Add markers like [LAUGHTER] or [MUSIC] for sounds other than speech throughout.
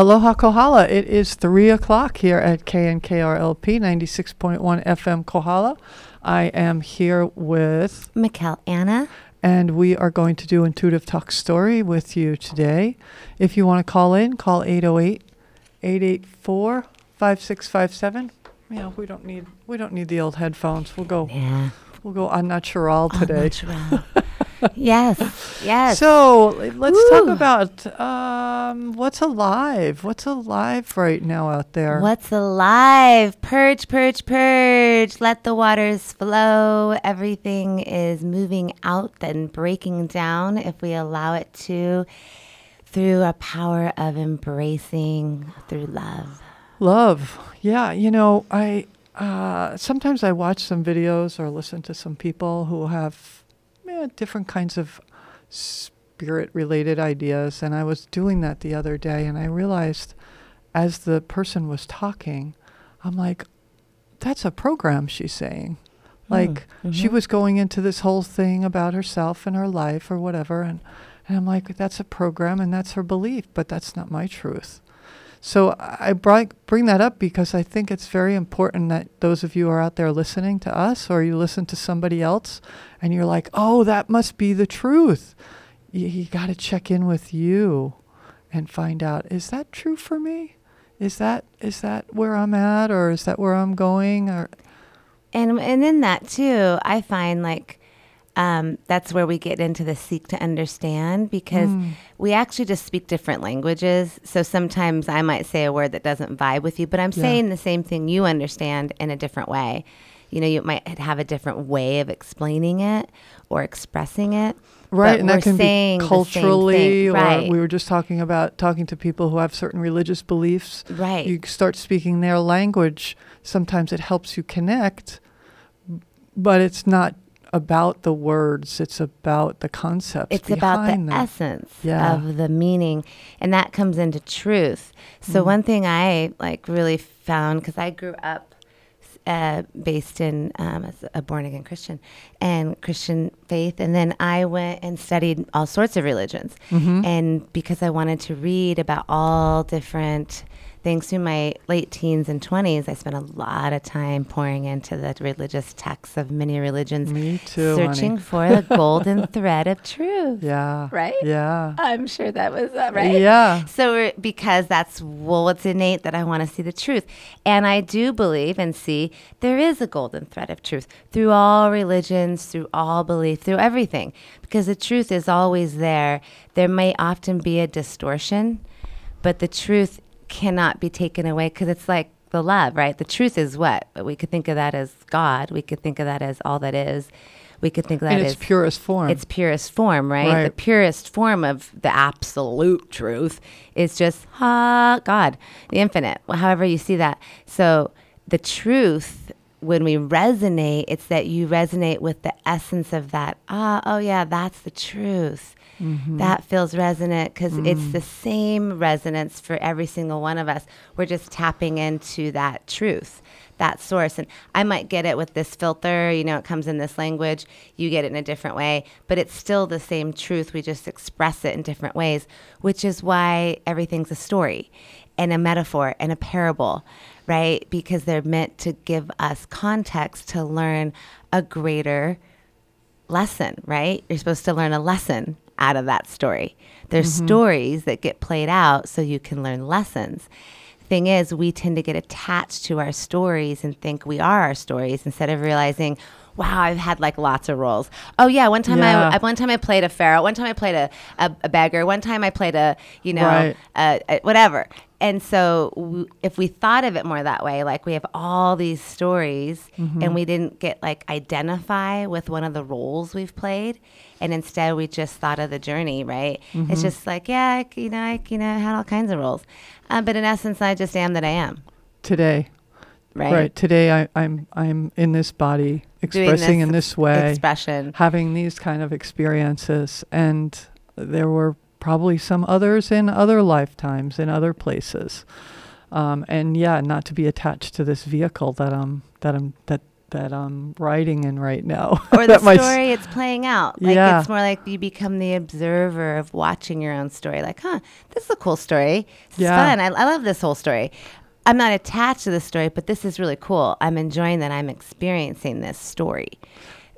Aloha Kohala. It is 3 o'clock here at KNKRLP 96.1 FM Kohala. I am here with, Mikkel Anna. and we are going to do Intuitive Talk Story with you today. If you want to call in, call 808 884 5657. Yeah, we don't need we don't need the old headphones. We'll go Yeah. we'll go unnatural today. [LAUGHS] Yes. Yes. So let's talk about um, what's alive. What's alive right now out there? What's alive? Purge, purge, purge. Let the waters flow. Everything is moving out and breaking down if we allow it to through a power of embracing through love. Love. Yeah, you know, I uh, sometimes I watch some videos or listen to some people who have eh, different kinds of spirit-related ideas, and I was doing that the other day, and I realized as the person was talking, I'm like, that's a program she's saying. Like she mhm. was going into this whole thing about herself and her life or whatever, and and I'm like, that's a program and that's her belief, but that's not my truth. So I bring bring that up because I think it's very important that those of you who are out there listening to us or you listen to somebody else and you're like, oh, that must be the truth. You, you got to check in with you and find out, is that true for me? Is that is that where I'm at or is that where I'm going or And and in that too, I find like um, that's where we get into the seek to understand because Mm. we actually just speak different languages. So sometimes I might say a word that doesn't vibe with you, but I'm Yeah. saying the same thing you understand in a different way. You know, you might have a different way of explaining it or expressing it. Right, but and that can be culturally, or right? we were just talking about talking to people who have certain religious beliefs. right. You start speaking their language. Sometimes it helps you connect, but it's not about the words. It's about the concepts. it's about the them. essence Yeah. of the meaning and that comes into truth so Mm. one thing i like really found because i grew up uh, based in um, as a born again christian and christian faith and then i went and studied all sorts of religions Mhm. and because i wanted to read about all different things to my late teens and 20s i spent a lot of time pouring into the religious texts of many religions Me too. searching honey. for the [LAUGHS] golden thread of truth. Yeah. Right? Yeah. I'm sure that was uh, right. Yeah. So we're, because that's well, what's innate that I want to see the truth, and I do believe and see there is a golden thread of truth through all religions, through all belief, through everything, because the truth is always there. There may often be a distortion, but the truth cannot be taken away because it's like the love, right? The truth is what But we could think of that as God. We could think of that as all that is. We could think of that In as its purest form. its purest form, right? The purest form of the absolute truth is just ah, God, the infinite, however you see that. So the truth, when we resonate, it's that you resonate with the essence of that. Ah, oh yeah, that's the truth. Mm-hmm. That feels resonant because it's the same resonance for every single one of us. We're just tapping into that truth, that source. And I might get it with this filter, you know, it comes in this language. You get it in a different way, but it's still the same truth. We just express it in different ways, which is why everything's a story and a metaphor and a parable, right? Because they're meant to give us context to learn a greater lesson, right? You're supposed to learn a lesson out of that story. There's stories that get played out so you can learn lessons. Thing is, we tend to get attached to our stories and think we are our stories instead of realizing, wow, I've had like lots of roles. Oh yeah, one time Yeah. I, I one time I played a pharaoh. One time I played a, a, a beggar. One time I played a you know Right. uh, uh, whatever. And so, w- if we thought of it more that way, like we have all these stories, and we didn't get like identify with one of the roles we've played, and instead we just thought of the journey, right? It's just like, yeah, I you know, I you know, I had all kinds of roles, uh, but in essence, I just am that I am, Today. right? Right. Today I, I'm I'm in this body, expressing this in this way. Expression, having these kind of experiences and there were probably some others in other lifetimes in other places um, and yeah not to be attached to this vehicle that i'm that i'm that that I'm writing in right now. or [LAUGHS] the That my s- story it's playing out. Like Yeah. it's more like you become the observer of watching your own story. Like, huh, this is a cool story. This Yeah. is fun. I, I love this whole story. I'm not attached to the story, but this is really cool. I'm enjoying that I'm experiencing this story.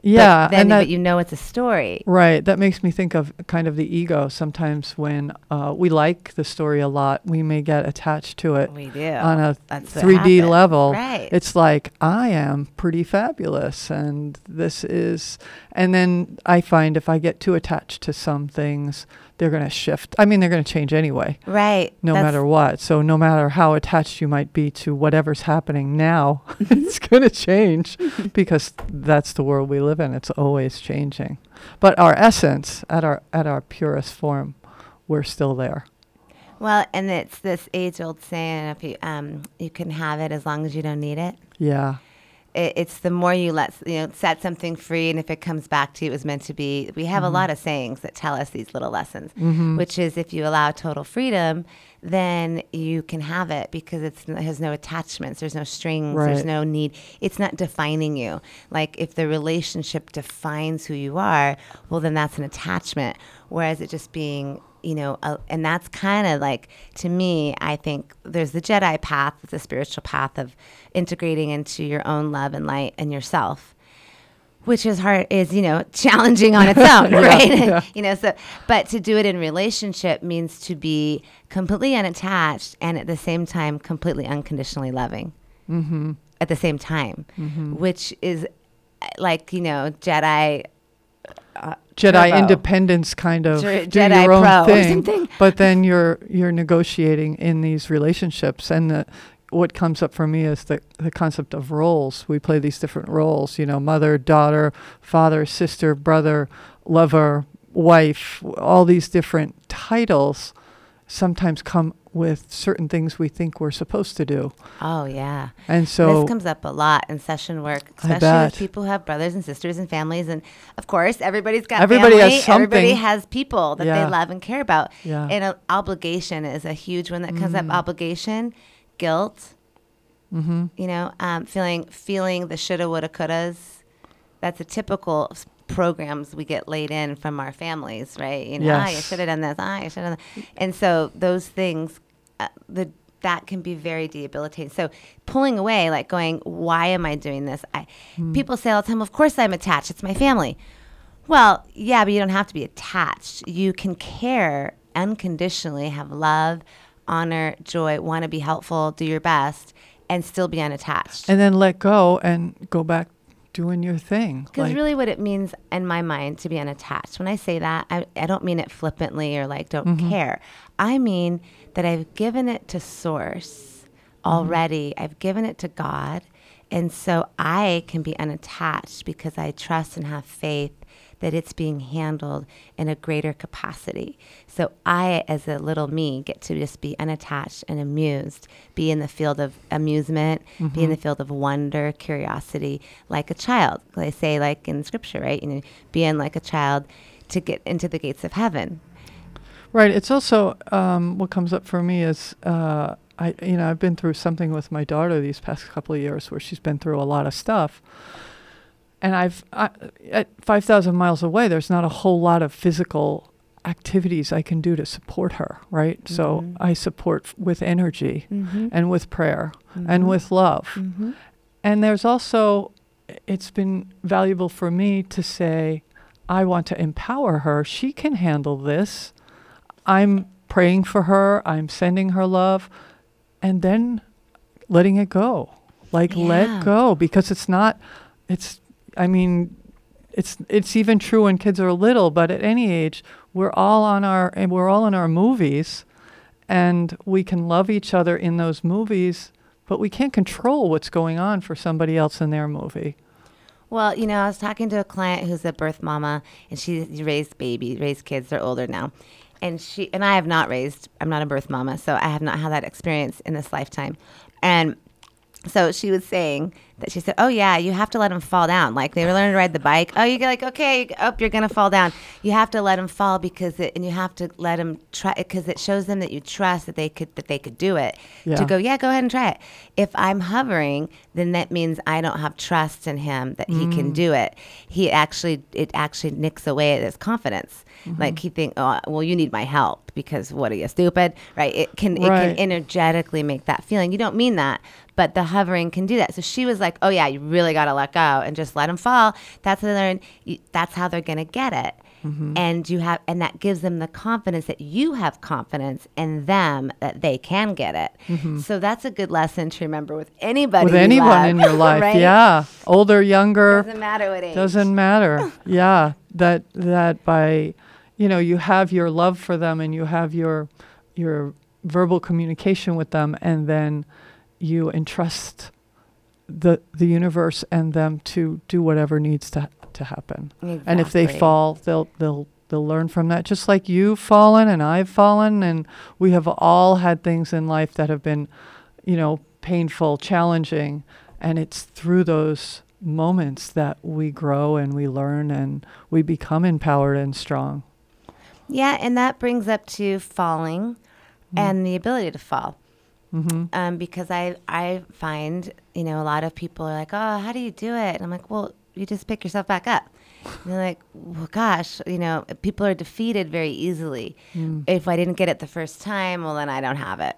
Yeah, but then and that, but you know it's a story. Right. That makes me think of kind of the ego. Sometimes when uh, we like the story a lot, we may get attached to it We do. on a That's 3D level. Right. It's like, I am pretty fabulous. And this is, and then I find if I get too attached to some things, they're going to shift. I mean, they're going to change anyway, right. no That's- matter what. So, no matter how attached you might be to whatever's happening now, [LAUGHS] it's going to change [LAUGHS] because that's the world we live in. It's always changing. But our essence, at our at our purest form, we're still there. Well, and it's this age-old saying: if you um, you can have it as long as you don't need it. Yeah. It, it's the more you let you know set something free and if it comes back to you it was meant to be. We have a mm-hmm. lot of sayings that tell us these little lessons mm-hmm. which is if you allow total freedom then you can have it because it's, it has no attachments there's no strings there's no need. It's not defining you. Like if the relationship defines who you are well then that's an attachment. Whereas it just being you know, uh, and that's kind of like to me. I think there's the Jedi path, the spiritual path of integrating into your own love and light and yourself, which is hard, is you know, [LAUGHS] challenging on its [LAUGHS] own, right? yeah. [LAUGHS] you know, so but to do it in relationship means to be completely unattached and at the same time completely unconditionally loving. Mm-hmm. At the same time, which is uh, like you know, Jedi. Jedi Turbo. independence kind of Je- do Jedi your own Pro thing, something. but then you're you're negotiating in these relationships, and the, what comes up for me is the the concept of roles. We play these different roles, you know, mother, daughter, father, sister, brother, lover, wife. All these different titles sometimes come with certain things we think we're supposed to do, Oh yeah. and so this comes up a lot in session work, especially with people who have brothers and sisters and families. And of course, everybody's got Everybody has family. Everybody has people that Yeah. they love and care about. Yeah. And uh, obligation is a huge one that comes up. Obligation, guilt. Mm-hmm. You know, um, feeling feeling the shoulda, woulda, couldas. That's a typical programs we get laid in from our families, right? You know, ah, Yes. should have done this. Ah, you should have. And so those things, uh, the that can be very debilitating. So pulling away, like going, why am I doing this? I people say all the time, of course I'm attached. It's my family. Well, yeah, but you don't have to be attached. You can care unconditionally, have love, honor, joy, want to be helpful, do your best, and still be unattached. and then let go and go back doing your thing. Because Like- really, what it means in my mind to be unattached, when I say that, I, I don't mean it flippantly or like don't mm-hmm. care. I mean that I've given it to Source mm-hmm. already, I've given it to God. And so I can be unattached because I trust and have faith that it's being handled in a greater capacity. So I, as a little me, get to just be unattached and amused, be in the field of amusement, be in the field of wonder, curiosity, like a child. They say, like in scripture, right? You know, being like a child to get into the gates of heaven. Right. It's also um, what comes up for me is uh, I you know I've been through something with my daughter these past couple of years where she's been through a lot of stuff, and I've I, at five thousand miles away. There's not a whole lot of physical activities I can do to support her. Right. So Mhm. I support f- with energy Mm-hmm. and with prayer and with love. mm-hmm. And there's also, it's been valuable for me to say, I want to empower her. She can handle this. I'm praying for her. I'm sending her love. And then letting it go. Like, Yeah. let go because it's not, it's, I mean, it's it's even true when kids are little, but at any age, we're all on our and we're all in our movies, and we can love each other in those movies, but we can't control what's going on for somebody else in their movie. Well, you know, I was talking to a client who's a birth mama, and she raised babies, raised kids. They're older now, and she and I have not raised. I'm not a birth mama, so I have not had that experience in this lifetime. And so she was saying that she said, "Oh yeah, you have to let him fall down. Like they were learning to ride the bike. Oh, you're like okay, oh you're gonna fall down. You have to let him fall because it, and you have to let him try because it shows them that you trust that they could that they could do it. Yeah. To go, yeah, go ahead and try it. If I'm hovering, then that means I don't have trust in him that he Mm. can do it. He actually it actually nicks away at his confidence. Mm-hmm. Like he think, oh well, you need my help because what are you stupid, right? It can it can energetically make that feeling. You don't mean that, but the hovering can do that. So she was like, "Oh yeah, you really got to let go and just let them fall." That's how they learn. you- That's how they're gonna get it. Mm-hmm. And you have, and that gives them the confidence that you have confidence in them that they can get it. So that's a good lesson to remember with anybody. Mm-hmm. with anyone love, in your life. [LAUGHS] right? Yeah, older, younger, Doesn't matter what age. doesn't matter. [LAUGHS] yeah, that that by, you know, you have your love for them and you have your your verbal communication with them, and then you entrust the the universe and them to do whatever needs to to happen. Exactly. And if they fall, they'll they'll they'll learn from that. Just like you've fallen and I've fallen, and we have all had things in life that have been, you know, painful, challenging, and it's through those moments that we grow and we learn and we become empowered and strong. Yeah, and that brings up to falling mm-hmm. and the ability to fall. Hmm Um, because I I find you know a lot of people are like, oh, how do you do it? And I'm like, well, you just pick yourself back up. And they're like, well, gosh, you know, people are defeated very easily. Mm. If I didn't get it the first time, well, then I don't have it.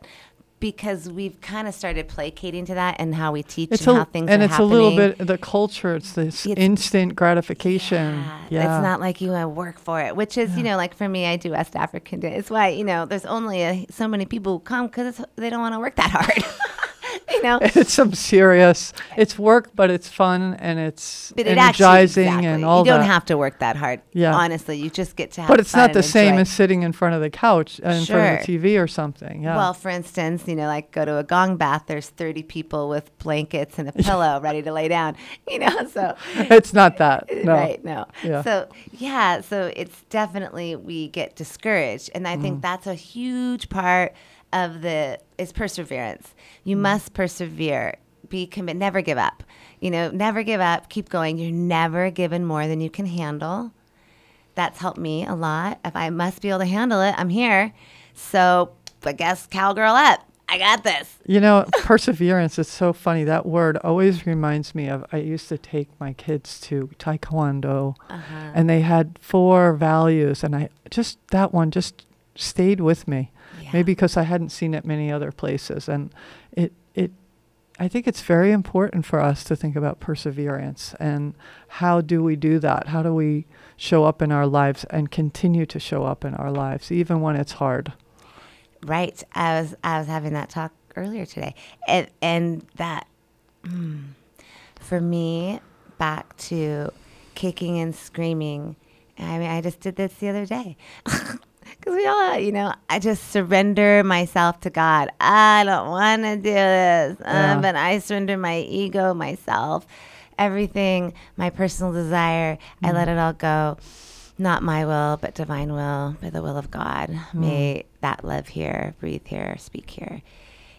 Because we've kind of started placating to that and how we teach It's and a how things and are it's happening. a little bit the culture. It's this It's- instant gratification. Yeah, It's not like you uh, work for it, which is, you know, like for me, I do West African Day. It's why, you know, there's only a, so many people who come because they don't want to work that hard. [LAUGHS] [LAUGHS] you know? it's some serious. It's work, but it's fun and it's But it actually, energizing exactly. and all You don't that. have to work that hard. Yeah. Honestly, you just get to have but it's not the same enjoy. as sitting in front of the couch uh, in front of the TV or something. Yeah. Well, for instance, you know, like go to a gong bath, there's 30 people with blankets and a [LAUGHS] pillow ready to lay down, [LAUGHS] you know, so. it's not that. No. Right, no. Yeah. So, yeah, so it's definitely we get discouraged. And I Mm. think that's a huge part of the is perseverance. Mm. You must persevere. Be commit never give up. You know, never give up, keep going. You're never given more than you can handle. That's helped me a lot. If I must be able to handle it, I'm here. So I guess cowgirl up. I got this. You know, [LAUGHS] perseverance is so funny. That word always reminds me of I used to take my kids to taekwondo Uh-huh. and they had four values and I just that one just stayed with me. Maybe because I hadn't seen it many other places and it it I think it's very important for us to think about perseverance and how do we do that? How do we show up in our lives and continue to show up in our lives even when it's hard? Right. I was I was having that talk earlier today, and and that mm, for me back to kicking and screaming. I mean, I just did this the other day. [LAUGHS] Because we all, uh, you know, I just surrender myself to God. I don't want to do this, uh, but I surrender my ego, myself, everything, my personal desire. I let mm. it all go not my will, but divine will, by the will of God. Mm. May that live here, breathe here, speak here,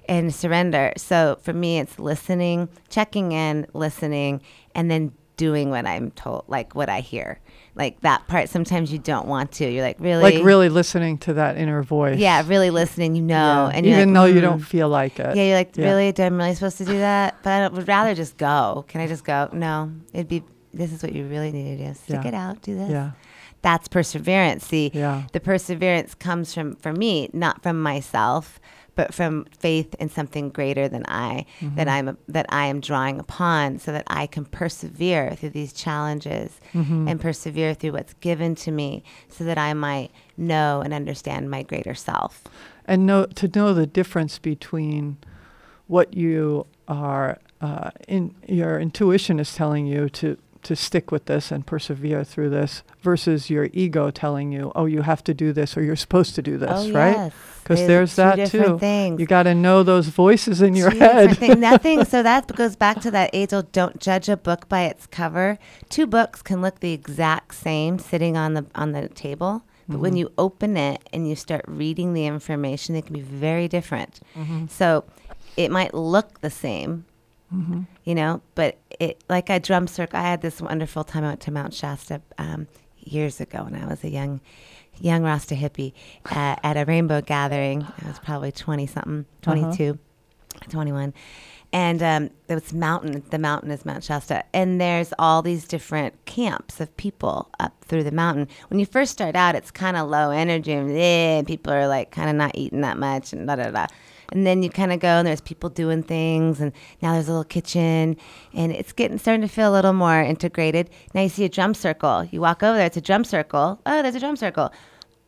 and surrender. So for me, it's listening, checking in, listening, and then doing what I'm told, like what I hear. Like that part, sometimes you don't want to. You're like, really? Like really listening to that inner voice. Yeah, really listening, you know. Yeah. And you're even like, though you "Mm." don't feel like it. Yeah, you're like, Yeah. really? I'm really supposed to do that? But I would rather just go. Can I just go? No, it'd be, this is what you really need to do. Stick Yeah. it out, do this. Yeah. That's perseverance. See, Yeah. the perseverance comes from, for me, not from myself, but from faith in something greater than I, Mm-hmm. that I'm, that I am drawing upon so that I can persevere through these challenges Mm-hmm. and persevere through what's given to me so that I might know and understand my greater self. and know to know the difference between what you are uh, in your intuition is telling you to to stick with this and persevere through this versus your ego telling you oh you have to do this or you're supposed to do this oh, right because They're there's that too Things. you got to know those voices in your Two different head. [LAUGHS] Nothing. So that goes back to that age old don't judge a book by its cover. Two books can look the exact same sitting on the on the table, but Mm-hmm. when you open it and you start reading the information, it can be very different. Mm-hmm. So it might look the same, You know, but it like a drum circle. I had this wonderful time. I went to Mount Shasta um, years ago when I was a young, young Rasta hippie uh, [LAUGHS] at a rainbow gathering. I was probably twenty something, 22, 21. And um, there was mountain. The mountain is Mount Shasta, and there's all these different camps of people up through the mountain. When you first start out, it's kind of low energy, and eh, people are like kind of not eating that much, and da da da. And then you kind of go, and there's people doing things, and now there's a little kitchen, and it's getting starting to feel a little more integrated. Now you see a drum circle. You walk over there, it's a drum circle. Oh, there's a drum circle,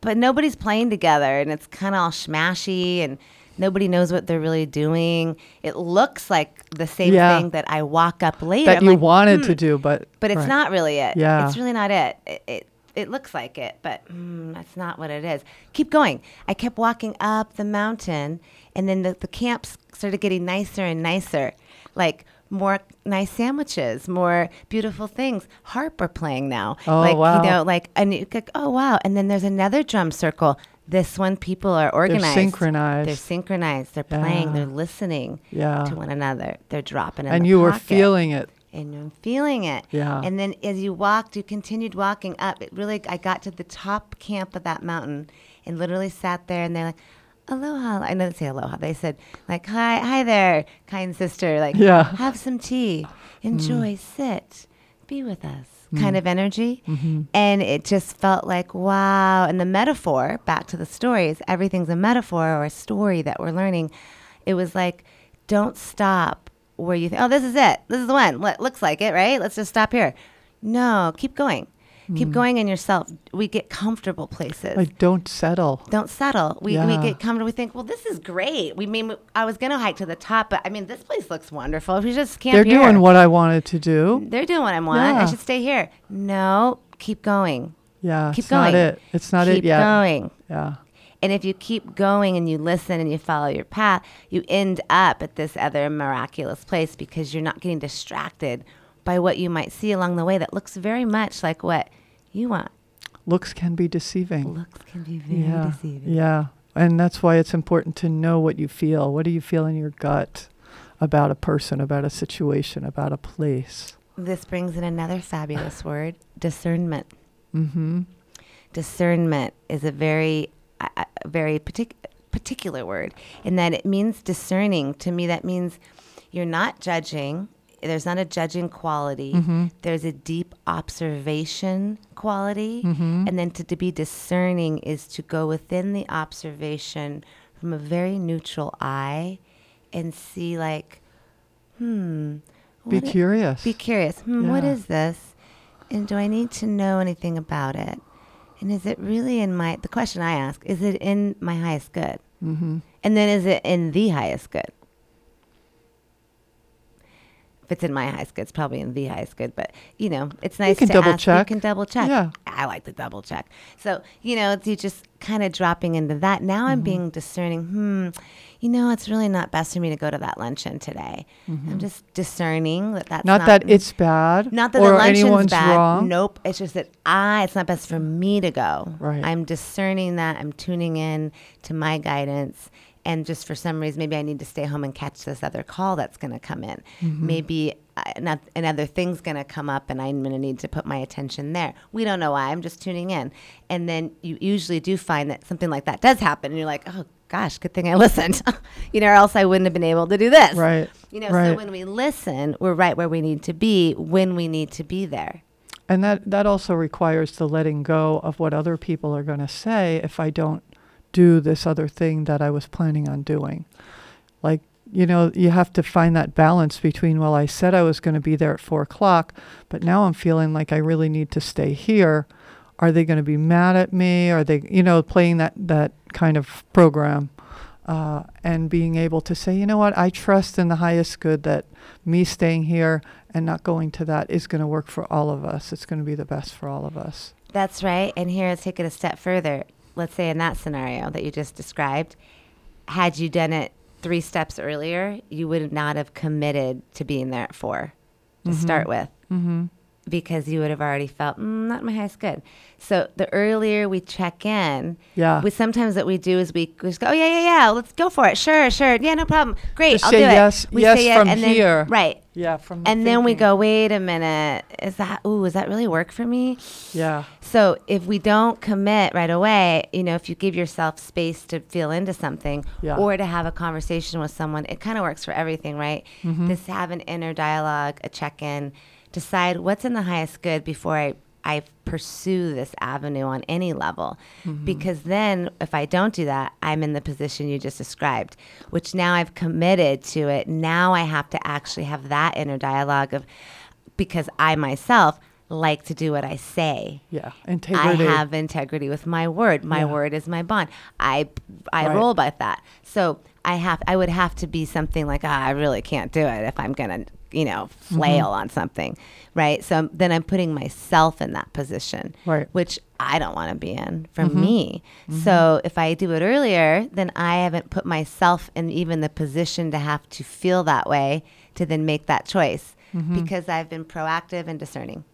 but nobody's playing together, and it's kind of all smashy, and nobody knows what they're really doing. It looks like the same Yeah. thing that I walk up later. that I'm you like, wanted hmm, to do, but but it's right. not really it. Yeah. It's really not it. It, it, it looks like it, but mm, that's not what it is. Keep going. I kept walking up the mountain, and then the, the camps started getting nicer and nicer. Like more nice sandwiches, more beautiful things. Harp are playing now. Oh, like, wow. You know, like, and you could, oh, wow. And then there's another drum circle. This one, people are organized. They're synchronized. They're synchronized. They're playing. Yeah. They're listening Yeah. to one another. They're dropping in and you were feeling it. and I'm feeling it. Yeah. And then as you walked, you continued walking up. It really, I got to the top camp of that mountain and literally sat there and they're like, aloha. I didn't say aloha. They said like, hi, hi there, kind sister. Like, Yeah. Mm. have some tea, enjoy, sit, be with us. Kind of energy. Mm-hmm. And it just felt like, wow. And the metaphor, back to the stories, everything's a metaphor or a story that we're learning. It was like, don't stop where you think, oh, this is it. This is the one. What looks like it, right? Let's just stop here. No, keep going. Keep hmm. going in yourself. We get comfortable places. Like, don't settle. don't settle. We, we get comfortable. We think, well, this is great. We mean, I was going to hike to the top, but I mean, this place looks wonderful. If we just can't. They're here, doing what I wanted to do. they're doing what I want. I should stay here. No, keep going. Yeah, Keep it's not going. it. It's not keep it yet. going. Yeah. And if you keep going and you listen and you follow your path, you end up at this other miraculous place because you're not getting distracted by what you might see along the way that looks very much like what you want. Looks can be deceiving. Looks can be very yeah. deceiving. Yeah. And that's why it's important to know what you feel. What do you feel in your gut about a person, about a situation, about a place? This brings in another fabulous word [SIGHS] discernment. Mm-hmm. discernment is a very a a very partic- particular word in that it means discerning to me that means you're not judging there's not a judging quality there's a deep observation quality and then to, to be discerning is to go within the observation from a very neutral eye and see like hmm Be what i- curious. be curious. Hmm, What Yeah. is this? And do I need to know anything about it? And is it really in my, the question I ask, is it in my highest good? mm-hmm. And then is it in the highest good? If it's in my high school, it's probably in the high school. But you know, it's nice can to double ask. check. You can double check. Yeah. I like to double check. So you know, it's you just kind of dropping into that. Now Mm-hmm. I'm being discerning. Hmm, you know, it's really not best for me to go to that luncheon today. I'm just discerning that that's Mm-hmm. Not, not, that it's bad not that the luncheon's anyone's bad. wrong. Nope. It's just that I. It's not best for me to go. Right. I'm discerning that. I'm tuning in to my guidance. And just for some reason, maybe I need to stay home and catch this other call that's going to come in. Mm-hmm. Maybe uh, not, another thing's going to come up, and I'm going to need to put my attention there. We don't know why. I'm just tuning in. And then you usually do find that something like that does happen, and you're like, oh gosh, good thing I [LAUGHS] listened. [LAUGHS] you know, or else I wouldn't have been able to do this. Right. You know, so when we listen, we're right where we need to be when we need to be there. And that, that also requires the letting go of what other people are going to say if I don't do this other thing that I was planning on doing. Like, you know, you have to find that balance between, well, I said I was going to be there at four o'clock, but now I'm feeling like I really need to stay here. Are they going to be mad at me? Are they, you know, playing that, that kind of program? Uh, and being able to say, you know what, I trust in the highest good that me staying here and not going to that is going to work for all of us. It's going to be the best for all of us. That's right. And here, take it a step further. Let's say in that scenario that you just described, had you done it three steps earlier, you would not have committed to being there at four to start with. Mm-hmm. because you would have already felt mm, not my highest good. So the earlier we check in, Yeah. we sometimes what we do is we just go, oh yeah, yeah, yeah, let's go for it. Sure, sure, yeah, no problem. Great, Just I'll say do yes- it. We yes say it, from and then- here. right? Yeah. From the And then we thinking. go, wait a minute, is that? Ooh, is that really work for me? Yeah. So if we don't commit right away, you know, if you give yourself space to feel into something Yeah. or to have a conversation with someone, it kind of works for everything, right? Mm-hmm. Just have an inner dialogue, a check-in, decide what's in the highest good before I I pursue this avenue on any level. Mm-hmm. Because then if I don't do that, I'm in the position you just described, which now I've committed to it. Now I have to actually have that inner dialogue of because I myself like to do what I say. Yeah. integrity. I have integrity with my word. My Yeah. word is my bond. I I Right. roll by that. So I have I would have to be something like ah, I really can't do it if I'm gonna you know flail Mm-hmm. on something, right? So then I'm putting myself in that position, Right. Mm-hmm. Which I don't want to be in for me. So if I do it earlier, then I haven't put myself in even the position to have to feel that way to then make that choice Mm-hmm. because I've been proactive and discerning.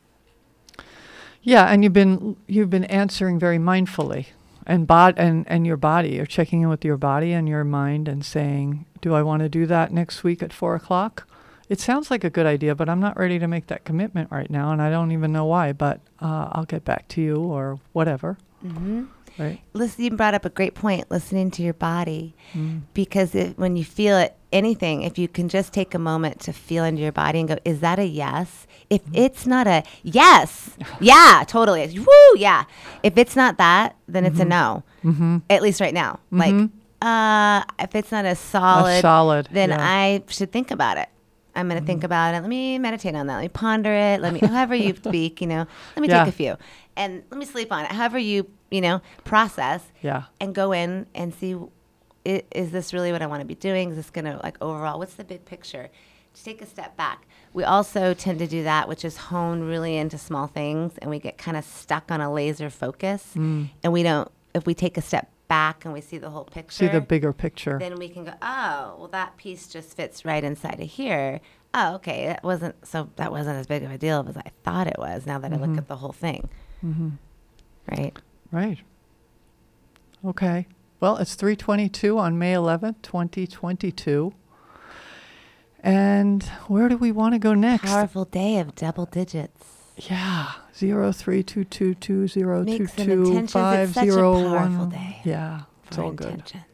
Yeah, and you've been you've been answering very mindfully, and bod and and your body. You're checking in with your body and your mind and saying, "Do I want to do that next week at four o'clock?" It sounds like a good idea, but I'm not ready to make that commitment right now, and I don't even know why. But uh, I'll get back to you or whatever. Mm-hmm. Right? listen, you brought up a great point listening to your body Mm. because it, when you feel it anything if you can just take a moment to feel into your body and go is that a yes if it's not a yes [LAUGHS] yeah totally woo yeah if it's not that then it's a no Mm-hmm. at least right now like uh if it's not a solid solid, then yeah. i should think about it i'm going to think about it let me meditate on that let me ponder it let me [LAUGHS] however you speak you know let me Yeah. take a few and let me sleep on it however you you know process Yeah. and go in and see is this really what I want to be doing? Is this going to like overall? What's the big picture? To take a step back. We also tend to do that, which is hone really into small things, and we get kind of stuck on a laser focus, Mm. and we don't. If we take a step back and we see the whole picture, See the bigger picture. then we can go, oh, well, that piece just fits right inside of here. Oh, okay, that wasn't so. That wasn't as big of a deal as I thought it was. Now that I look at the whole thing, hmm right? Right. Okay. Well, it's 322 on May 11th, 2022. And where do we want to go next? Powerful day of double digits. Yeah. Zero three two two two zero two Makes an two intentions. five It's such a zero powerful one. day Yeah. It's all good. intentions.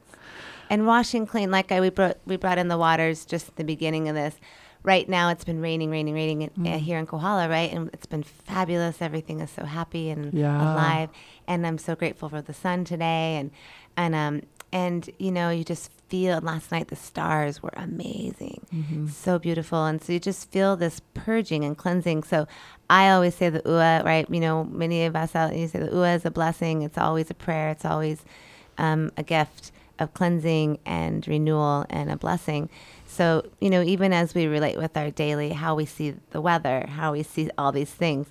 And washing clean, like I we brought we brought in the waters just at the beginning of this. Right now, it's been raining, raining, raining in, uh, Mm. here in Kohala, right? And it's been fabulous. Everything is so happy and Yeah. alive. And I'm so grateful for the sun today. And and um and you know you just feel. Last night the stars were amazing, Mm-hmm. so beautiful. And so you just feel this purging and cleansing. So I always say the ua, right? You know, many of us out you say the ua is a blessing. It's always a prayer. It's always um, a gift of cleansing and renewal and a blessing. So, you know, even as we relate with our daily, how we see the weather, how we see all these things,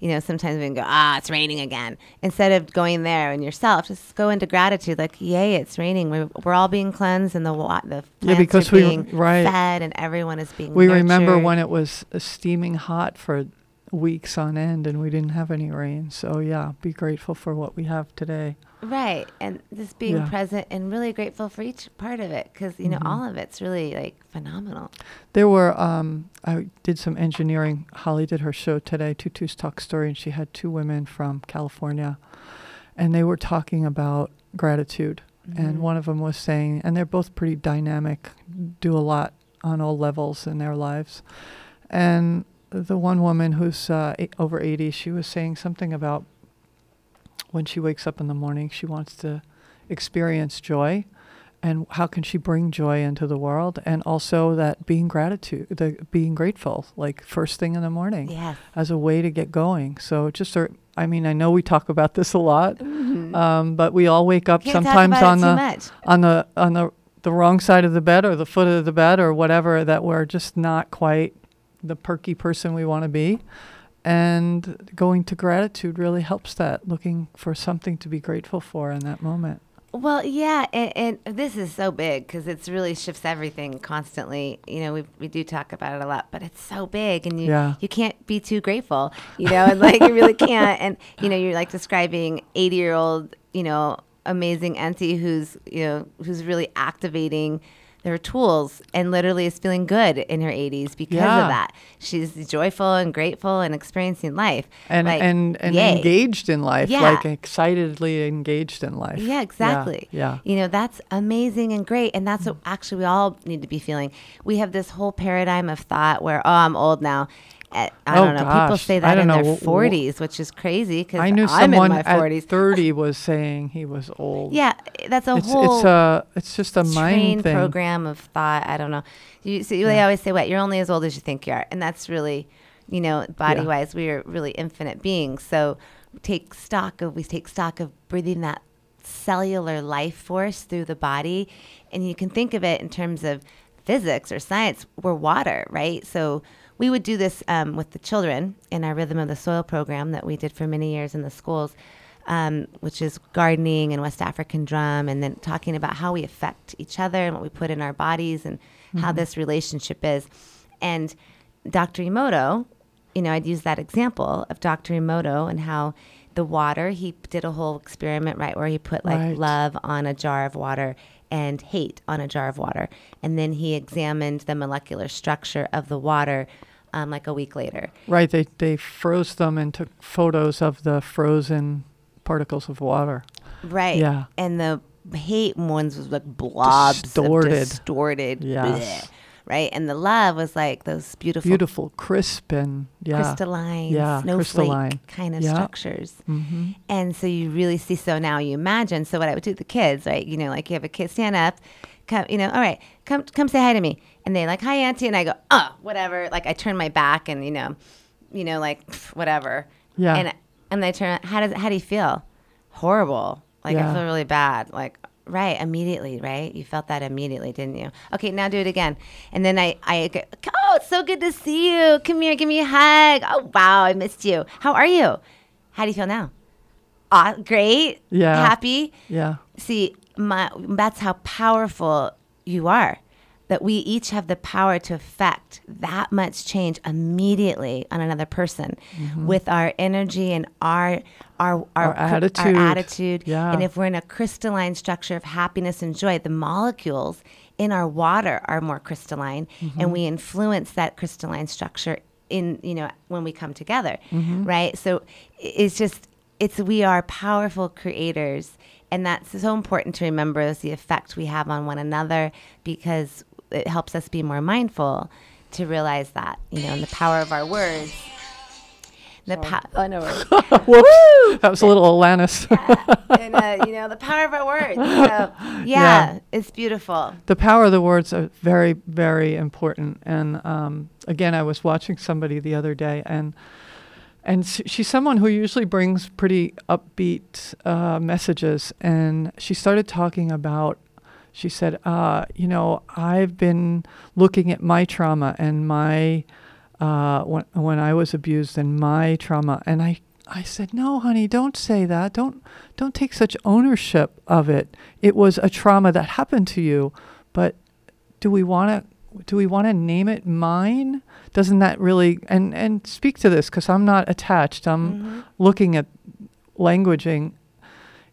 you know, sometimes we can go, ah, it's raining again. Instead of going there and yourself, just go into gratitude, like, yay, it's raining. We're, we're all being cleansed and the wa- the Yeah, plants because are we- being right. fed and everyone is being We remember when it was steaming hot for weeks on end and we didn't have any rain. So, yeah, be grateful for what we have today. Right. And just being Yeah. present and really grateful for each part of it because, you know, Mhm. all of it's really like phenomenal. There were, um, I did some engineering. Holly did her show today, Tutu's Talk Story, and she had two women from California. And they were talking about gratitude. And Mhm. one of them was saying, and they're both pretty dynamic, do a lot on all levels in their lives. And the one woman who's uh, eight, over 80, she was saying something about when she wakes up in the morning, she wants to experience joy. And how can she bring joy into the world? And also that being gratitude, the being grateful, like first thing in the morning, Yes. as a way to get going. So just, a, I mean, I know we talk about this a lot, um, but we all wake up Mm-hmm. Sometimes talk about on the on the on the the wrong side of the bed or the foot of the bed or whatever that we're just not quite the perky person we want to be and going to gratitude really helps that looking for something to be grateful for in that moment Well, yeah, and, and this is so big because it's really shifts everything constantly. You know, we we do talk about it a lot, but it's so big, and you Yeah. you can't be too grateful. You know, and like you really can't. And you know, you're like describing eighty year old, you know, amazing auntie who's you know who's really activating their tools and literally is feeling good in her 80s because Yeah. of that. She's joyful and grateful and experiencing life. and Like, and and yay. engaged in life, Yeah. like excitedly engaged in life. Yeah, exactly. Yeah. You know, that's amazing and great. And that's what mm. actually we all need to be feeling. We have this whole paradigm of thought where, oh, I'm old now. Eh, I Oh, don't know. People gosh. say I that in know. their Wh- wh- 40s, which is crazy because I knew I'm someone in my at 40s. 30 was saying he was old. Yeah, that's a it's whole it's a it's just a mind thing. program of thought. I don't know. You, so they always say, "What? You're only as old as you think you are," and that's really, you know, body wise, we are really infinite beings. So take stock of we take stock of breathing that cellular life force through the body, and you can think of it in terms of physics or science. We're water, right? So we would do this um, with the children in our Rhythm of the Soil program that we did for many years in the schools um, which is gardening and West African drum, and then talking about how we affect each other and what we put in our bodies and how this relationship is. And Dr. Emoto, you know, I'd use that example of Dr. Emoto and how the water, he did a whole experiment, right, where he put like Right. love on a jar of water and hate on a jar of water. And then he examined the molecular structure of the water um, like a week later. Right, they they froze them and took photos of the frozen particles of water. Right. Yeah. And the hate ones was like blobs Distorted. distorted. Yes. bleh, right. And the love was like those beautiful, Beautiful, crisp and yeah. crystalline, Yeah, snowflake crystalline. kind of Yeah. structures. hmm And so you really see. So now you imagine. So what I would do with the kids, right? You know, like you have a kid stand up, come, you know, all right, come, come say hi to me, and they like hi auntie, and I go, oh, whatever. Like I turn my back, and you know, you know, like pff, whatever. Yeah. And and they turn. How does how do you feel? Horrible. Like I feel really bad. Like right immediately, right? You felt that immediately, didn't you? Okay, now do it again. And then I I go, oh, it's so good to see you. Come here, give me a hug. Oh wow, I missed you. How are you? How do you feel now? Aw, great. Yeah. Happy. Yeah. See, my that's how powerful you are. That we each have the power to affect that much change immediately on another person with our energy and our our our, Mm-hmm. Our attitude. Our attitude. Yeah. And if we're in a crystalline structure of happiness and joy, the molecules in our water are more crystalline, Mm-hmm. and we influence that crystalline structure in you know when we come together, Mm-hmm. right? So it's just it's we are powerful creators and that's so important to remember is the effect we have on one another because it helps us be more mindful to realize that you know and the power of our words the power oh no. Whoops. That was a little Alanis. and uh, you know the power of our words so [LAUGHS] yeah, Yeah. it's beautiful the power of the words are very, very important. And um, again, I was watching somebody the other day, and and s- she's someone who usually brings pretty upbeat uh, messages. And she started talking about. She said, uh, "You know, I've been looking at my trauma and my uh, when when I was abused and my trauma, and I." I said, "No, honey, don't say that. Don't don't take such ownership of it. It was a trauma that happened to you, but do we want to do we want to name it mine? Doesn't that really and and speak to this because I'm not attached. I'm looking at languaging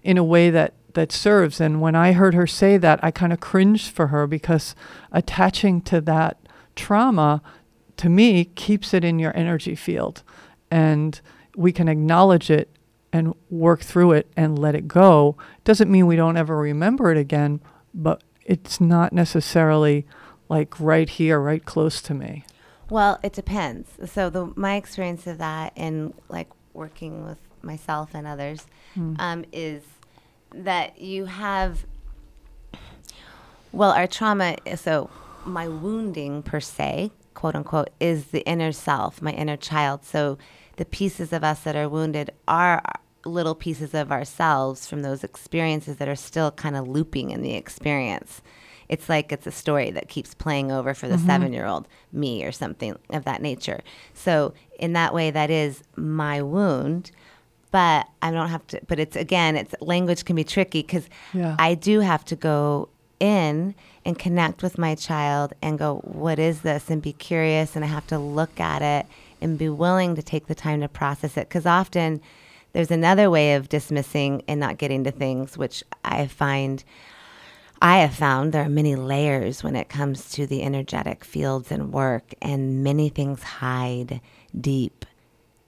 in a way that that serves. And when I heard her say that, I kind of cringed for her because attaching to that trauma to me keeps it in your energy field and we can acknowledge it and work through it and let it go doesn't mean we don't ever remember it again but it's not necessarily like right here right close to me Well, it depends. So the my experience of that in like working with myself and others um, is that you have well our trauma so my wounding per se quote unquote is the inner self my inner child so the pieces of us that are wounded are little pieces of ourselves from those experiences that are still kind of looping in the experience it's like it's a story that keeps playing over for the mm-hmm. seven year old me or something of that nature. So, in that way, that is my wound. But I don't have to. But it's again, it's language can be tricky because Yeah. I do have to go in and connect with my child and go, what is this? And be curious. And I have to look at it and be willing to take the time to process it. Because often there's another way of dismissing and not getting to things, which I find. I have found there are many layers when it comes to the energetic fields and work, and many things hide deep,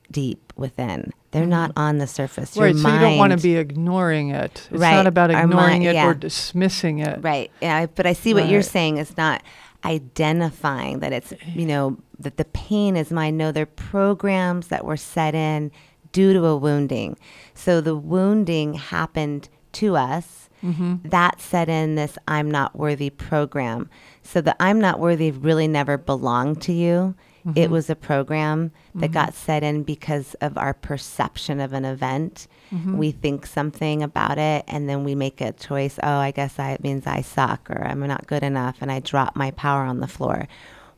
deep within. They're not mm-hmm. on the surface. Your right. So you don't want to be ignoring it. It's Right. not about ignoring mi- it yeah. or dismissing it. Right. Yeah. But I see what you're saying is not identifying that it's, you know, that the pain is mine. No, they're programs that were set in due to a wounding. So the wounding happened to us. Mm-hmm. That set in this I'm not worthy program. So the I'm not worthy really never belonged to you. It mm-hmm. was a program that got mm-hmm. set in because of our perception of an event. Mm-hmm. We think something about it and then we make a choice. Oh, I guess I, it means I suck or I'm not good enough and I drop my power on the floor.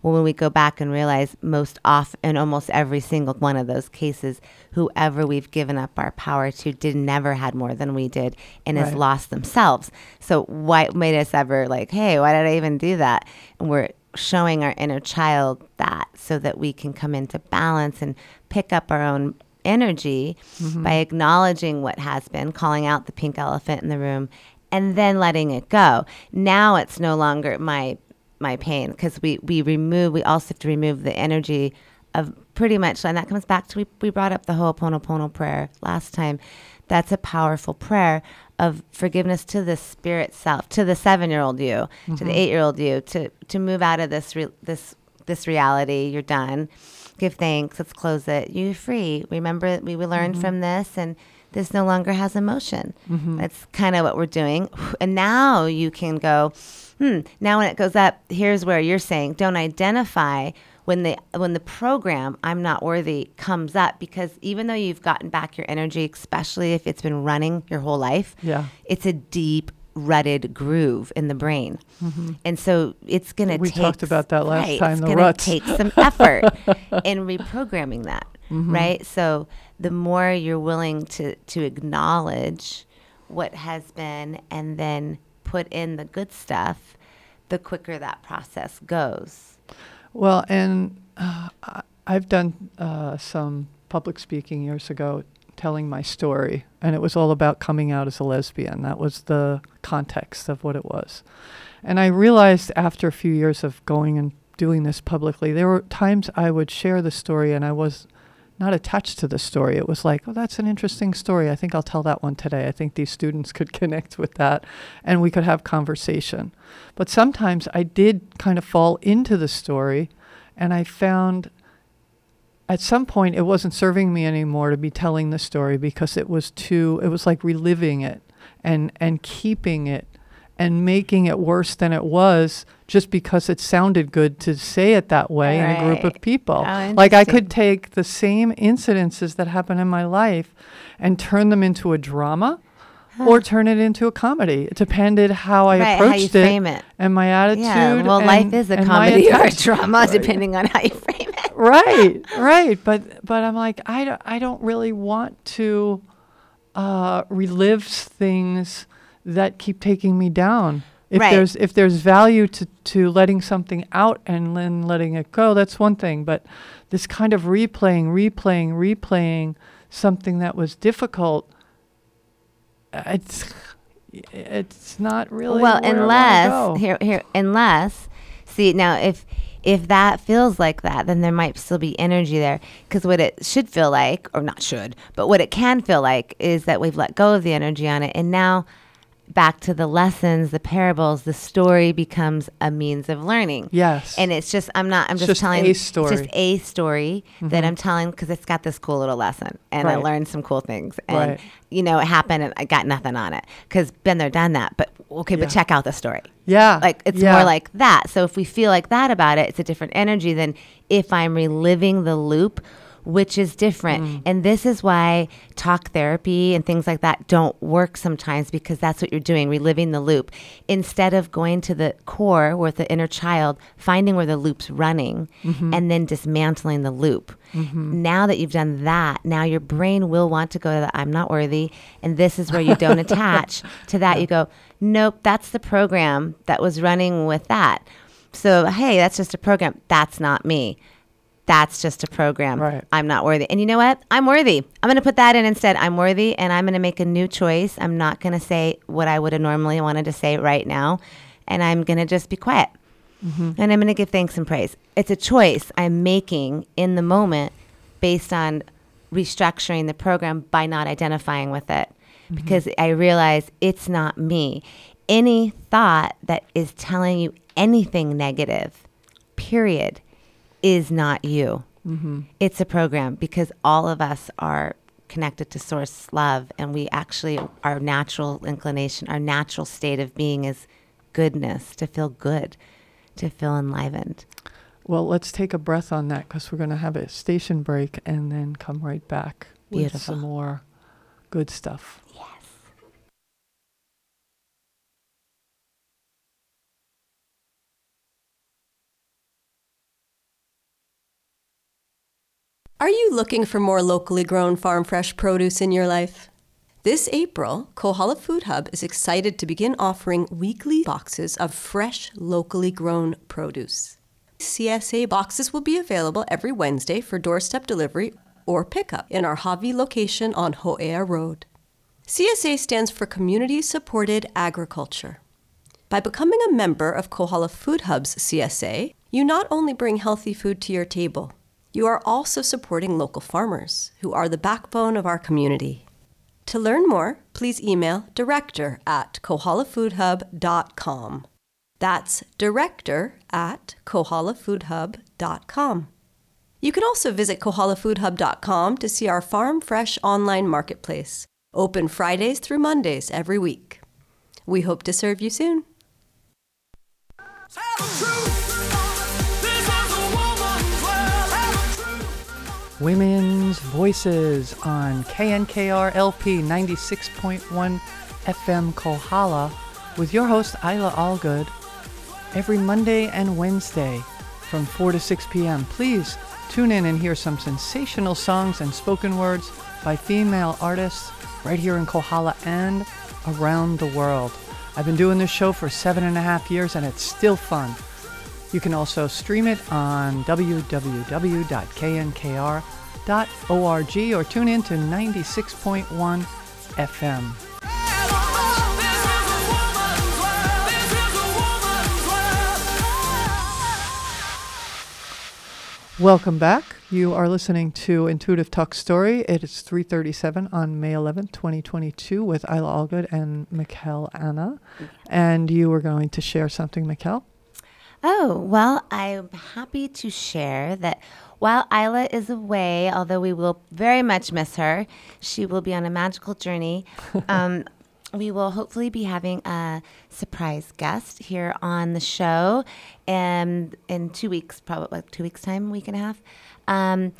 Well, when we go back and realize most off in almost every single one of those cases, whoever we've given up our power to did never had more than we did and has lost themselves. So why made us ever like, hey, why did I even do that? And we're showing our inner child that so that we can come into balance and pick up our own energy mm-hmm. by acknowledging what has been, calling out the pink elephant in the room, and then letting it go. Now it's no longer my my pain because we we remove we also have to remove the energy of pretty much and that comes back to we, we brought up the Ho'oponopono prayer last time. That's a powerful prayer of forgiveness to the spirit self, to the seven year old you, to the mm-hmm. eight year old you, to to move out of this re- this this reality. You're done. Give thanks. Let's close it. You're free. Remember, we, we learned mm-hmm. from this, and this no longer has emotion. Mm-hmm. That's kind of what we're doing. [SIGHS] And now you can go, hmm. Now when it goes up, here's where you're saying, don't identify when the when the program I'm not worthy comes up because even though you've gotten back your energy, especially if it's been running your whole life, Yeah. it's a deep rutted groove in the brain. And so it's going to We take talked about that last right, time, It's the gonna ruts. take some effort [LAUGHS] in reprogramming that, Mm-hmm. right? So the more you're willing to to acknowledge what has been and then put in the good stuff, the quicker that process goes. Well, and uh, I've done uh, some public speaking years ago telling my story, and it was all about coming out as a lesbian. That was the context of what it was. And I realized after a few years of going and doing this publicly, there were times I would share the story and I was not attached to the story. It was like, oh, that's an interesting story. I think I'll tell that one today. I think these students could [LAUGHS] connect with that and we could have conversation. But sometimes I did kind of fall into the story and I found at some point it wasn't serving me anymore to be telling the story because it was too it was like reliving it and and keeping it and making it worse than it was just because it sounded good to say it that way in a group of people. Oh, like I could take the same incidences that happen in my life and turn them into a drama or turn it into a comedy. It depended how I right, how you approached frame it. and my attitude. Yeah, well, and- life is a comedy or a atten- drama, depending on how you frame it. right, [LAUGHS] right. But but I'm like I don't, I don't really want to uh, relive things that keep taking me down. If Right. there's if there's value to, to letting something out and then letting it go, that's one thing. But this kind of replaying, replaying, replaying something that was difficult, uh, it's it's not really well, unless here here unless see now if if that feels like that, then there might still be energy there. Because what it should feel like, or not should, but what it can feel like is that we've let go of the energy on it, and now back to the lessons, the parables, the story becomes a means of learning. Yes. And it's just I'm not I'm just, just telling a it's story. just a story that mm-hmm. I'm telling because it's got this cool little lesson and I learned some cool things and Right. you know it happened and I got nothing on it because been there done that but okay but check out the story yeah. like it's yeah. more like that so if we feel like that about it it's a different energy than if I'm reliving the loop which is different. Mm. And this is why talk therapy and things like that don't work sometimes because that's what you're doing, reliving the loop. Instead of going to the core with the inner child, finding where the loop's running mm-hmm. and then dismantling the loop. Mm-hmm. Now that you've done that, now your brain will want to go to the I'm not worthy. And this is where you don't [LAUGHS] attach to that. You go, nope, that's the program that was running with that. So, hey, that's just a program. That's not me. That's just a program. Right. I'm not worthy. And you know what? I'm worthy. I'm going to put that in instead. I'm worthy and I'm going to make a new choice. I'm not going to say what I would have normally wanted to say right now. And I'm going to just be quiet. Mm-hmm. And I'm going to give thanks and praise. It's a choice I'm making in the moment based on restructuring the program by not identifying with it mm-hmm. because I realize it's not me. Any thought that is telling you anything negative, period, is not you. Mm-hmm. It's a program because all of us are connected to source love and we actually our natural inclination our natural state of being is goodness to feel good to feel enlivened Well, let's take a breath on that because we're going to have a station break and then come right back with some more good stuff. yes Are you looking for more locally grown farm fresh produce in your life? This April, Kohala Food Hub is excited to begin offering weekly boxes of fresh, locally grown produce. CSA boxes will be available every Wednesday for doorstep delivery or pickup in our Hawi location on Ho'ea Road. CSA stands for Community Supported Agriculture. By becoming a member of Kohala Food Hub's CSA, you not only bring healthy food to your table, you are also supporting local farmers, who are the backbone of our community. To learn more, please email director at kohalafoodhub.com. That's director at kohalafoodhub.com. You can also visit kohalafoodhub.com to see our farm fresh online marketplace, open Fridays through Mondays every week. We hope to serve you soon. Women's Voices on KNKR LP 96.1 FM Kohala with your host Isla Allgood every Monday and Wednesday from 4 to 6 p.m. Please tune in and hear some sensational songs and spoken words by female artists right here in Kohala and around the world. I've been doing this show for seven and a half years and it's still fun. You can also stream it on www.knkr.org or tune in to 96.1 FM. Welcome back. You are listening to Intuitive Talk Story. It is 3:37 on May 11, 2022 with Isla Allgood and Michal Anna. And you were going to share something, Mikkel? Oh, well, I'm happy to share that while Isla is away, although we will very much miss her, she will be on a magical journey. [LAUGHS] Um, we will hopefully be having a surprise guest here on the show and in two weeks, probably like two weeks' time, week and a half. Um,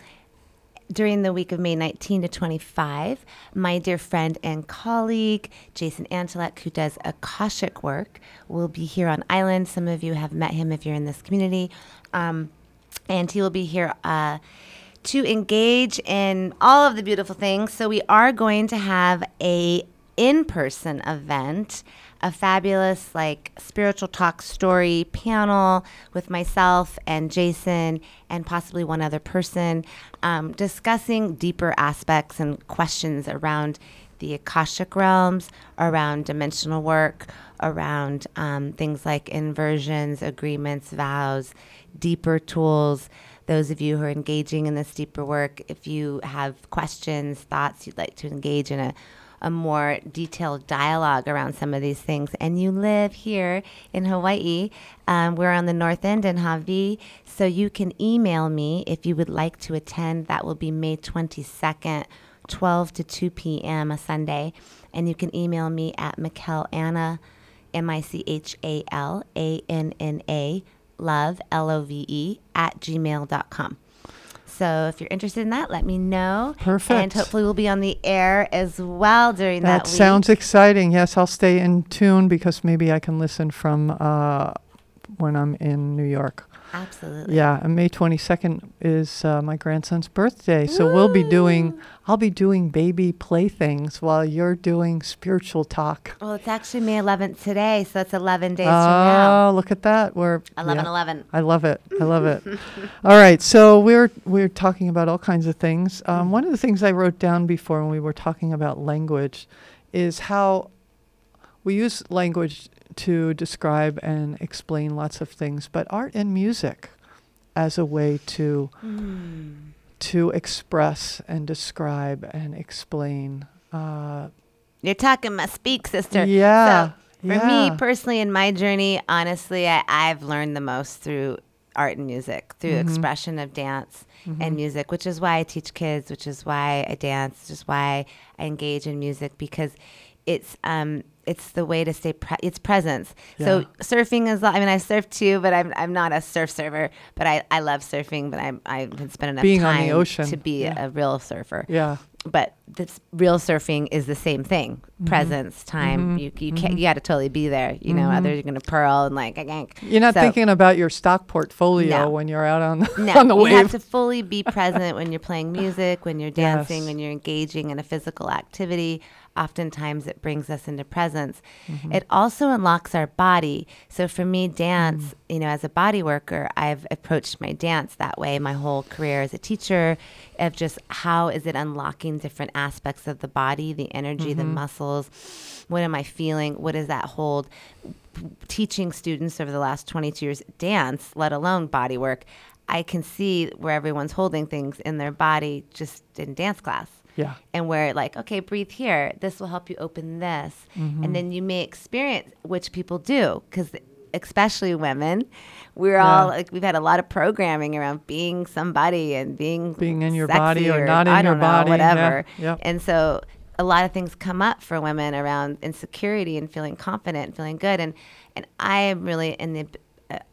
during the week of May 19 to 25, my dear friend and colleague, Jason Antelek, who does Akashic work, will be here on island. Some of you have met him if you're in this community. Um, and he will be here uh, to engage in all of the beautiful things. So we are going to have a in-person event a fabulous like spiritual talk story panel with myself and Jason and possibly one other person um, discussing deeper aspects and questions around the Akashic realms, around dimensional work, around um, things like inversions, agreements, vows, deeper tools. Those of you who are engaging in this deeper work, if you have questions, thoughts you'd like to engage in a a more detailed dialogue around some of these things, and you live here in Hawaii, um, we're on the north end in Hawaii, so you can email me if you would like to attend. That will be May 22nd, 12 to 2 p.m., a Sunday. And you can email me at Michal Anna, M I C H A L A N N A, love, L O V E, at gmail.com. So if you're interested in that, let me know. Perfect. And hopefully we'll be on the air as well during that, That week. sounds exciting. Yes, I'll stay in tune because maybe I can listen from uh, when I'm in New York. Absolutely. Yeah, and May 22nd is uh, my grandson's birthday, so we'll be doing. I'll be doing baby playthings while you're doing spiritual talk. Well, it's actually May 11th today, so that's 11 days from now. Oh, look at that! We're 11 yeah. 11. I love it. I love it. [LAUGHS] all right, so we're we're talking about all kinds of things. Um, one of the things I wrote down before when we were talking about language is how we use language to describe and explain lots of things, but art and music as a way to to express and describe and explain. Uh, You're talking my speak, sister. Yeah, So for yeah. me personally, in my journey, honestly, I, I've learned the most through art and music, through Mm-hmm. expression of dance and music, which is why I teach kids, which is why I dance, which is why I engage in music because it's um it's the way to stay pre- it's presence. So surfing is I mean I surf too, but I'm I'm not a surf server, but I, I love surfing, but I I can spend enough Being on time the ocean, to be yeah. a real surfer yeah, but this real surfing is the same thing Mm-hmm. presence time mm-hmm. you you mm-hmm. can't you got to totally be there you know others mm-hmm. are gonna pearl and like gank. you're not So, thinking about your stock portfolio No. when you're out on the, no, [LAUGHS] on the you have to fully be present when you're playing [LAUGHS] music, when you're dancing, Yes. when you're engaging in a physical activity. Oftentimes, it brings us into presence. Mm-hmm. It also unlocks our body. So, for me, dance, Mm. you know, as a body worker, I've approached my dance that way my whole career as a teacher of just how is it unlocking different aspects of the body, the energy, the Mm-hmm. muscles. What am I feeling? What does that hold? teaching students over the last 22 years dance, let alone body work, I can see where everyone's holding things in their body just in dance class. Yeah. And where, like, okay, breathe here. This will help you open this. And mm-hmm. then you may experience, which people do, because especially women, we're all like, we've had a lot of programming around being somebody and being Being in your body or not in your know, body. Yeah. whatever. Yep. And so a lot of things come up for women around insecurity and feeling confident and feeling good. And, and I am really in the,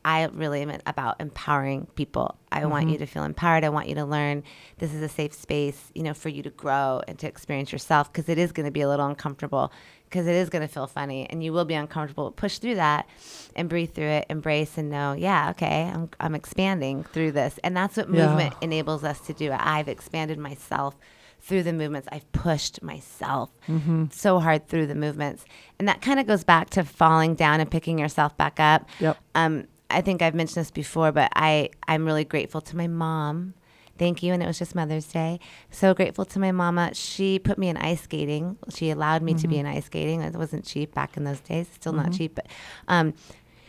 I really am about empowering people. I want Mm-hmm. you to feel empowered. I want you to learn this is a safe space, you know, for you to grow and to experience yourself because it is going to be a little uncomfortable because it is going to feel funny and you will be uncomfortable. Push through that and breathe through it, embrace and know, yeah, okay, I'm, I'm expanding through this. And that's what Yeah. movement enables us to do. I've expanded myself through the movements. I've pushed myself Mm-hmm. so hard through the movements. And that kind of goes back to falling down and picking yourself back up. Yep. Um, I think I've mentioned this before, but I, I'm really grateful to my mom. Thank you. And it was just Mother's Day. So grateful to my mama. She put me in ice skating. She allowed me to be in ice skating. It wasn't cheap back in those days. Still not cheap, but um,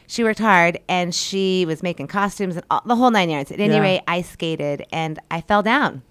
she worked hard and she was making costumes and all, the whole nine yards. At any Yeah. rate, I skated and I fell down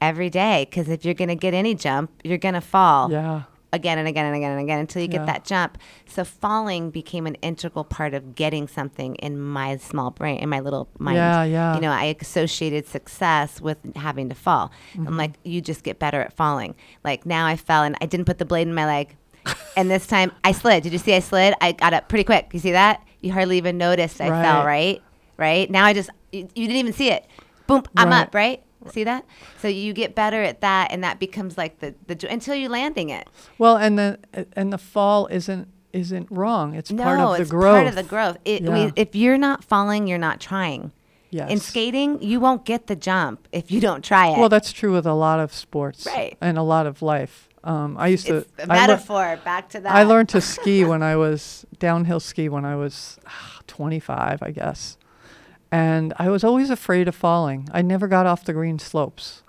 every day because if you're going to get any jump, you're going to fall Yeah. again and again and again and again until you Yeah. get that jump. So falling became an integral part of getting something in my small brain, in my little mind. Yeah, yeah. You know, I associated success with having to fall. Mm-hmm. I'm like, you just get better at falling. Like now I fell and I didn't put the blade in my leg. [LAUGHS] and this time I slid. Did you see I slid? I got up pretty quick. You see that? You hardly even noticed I fell, Right. right? Right? Now I just, you, you didn't even see it. Boom, I'm Right. up, right? See that? So you get better at that, and that becomes like the, the until you're landing it. Well, and the and the fall isn't isn't wrong. It's no, part of the it's growth. part of the growth. It, we, Yeah. if you're not falling, you're not trying. Yes. In skating, you won't get the jump if you don't try it. Well, that's true with a lot of sports Right. and a lot of life. Um, I used it's to a I lear- metaphor. back to that. I learned to ski [LAUGHS] when I was downhill ski when I was ah, 25, I guess. And I was always afraid of falling. I never got off the green slopes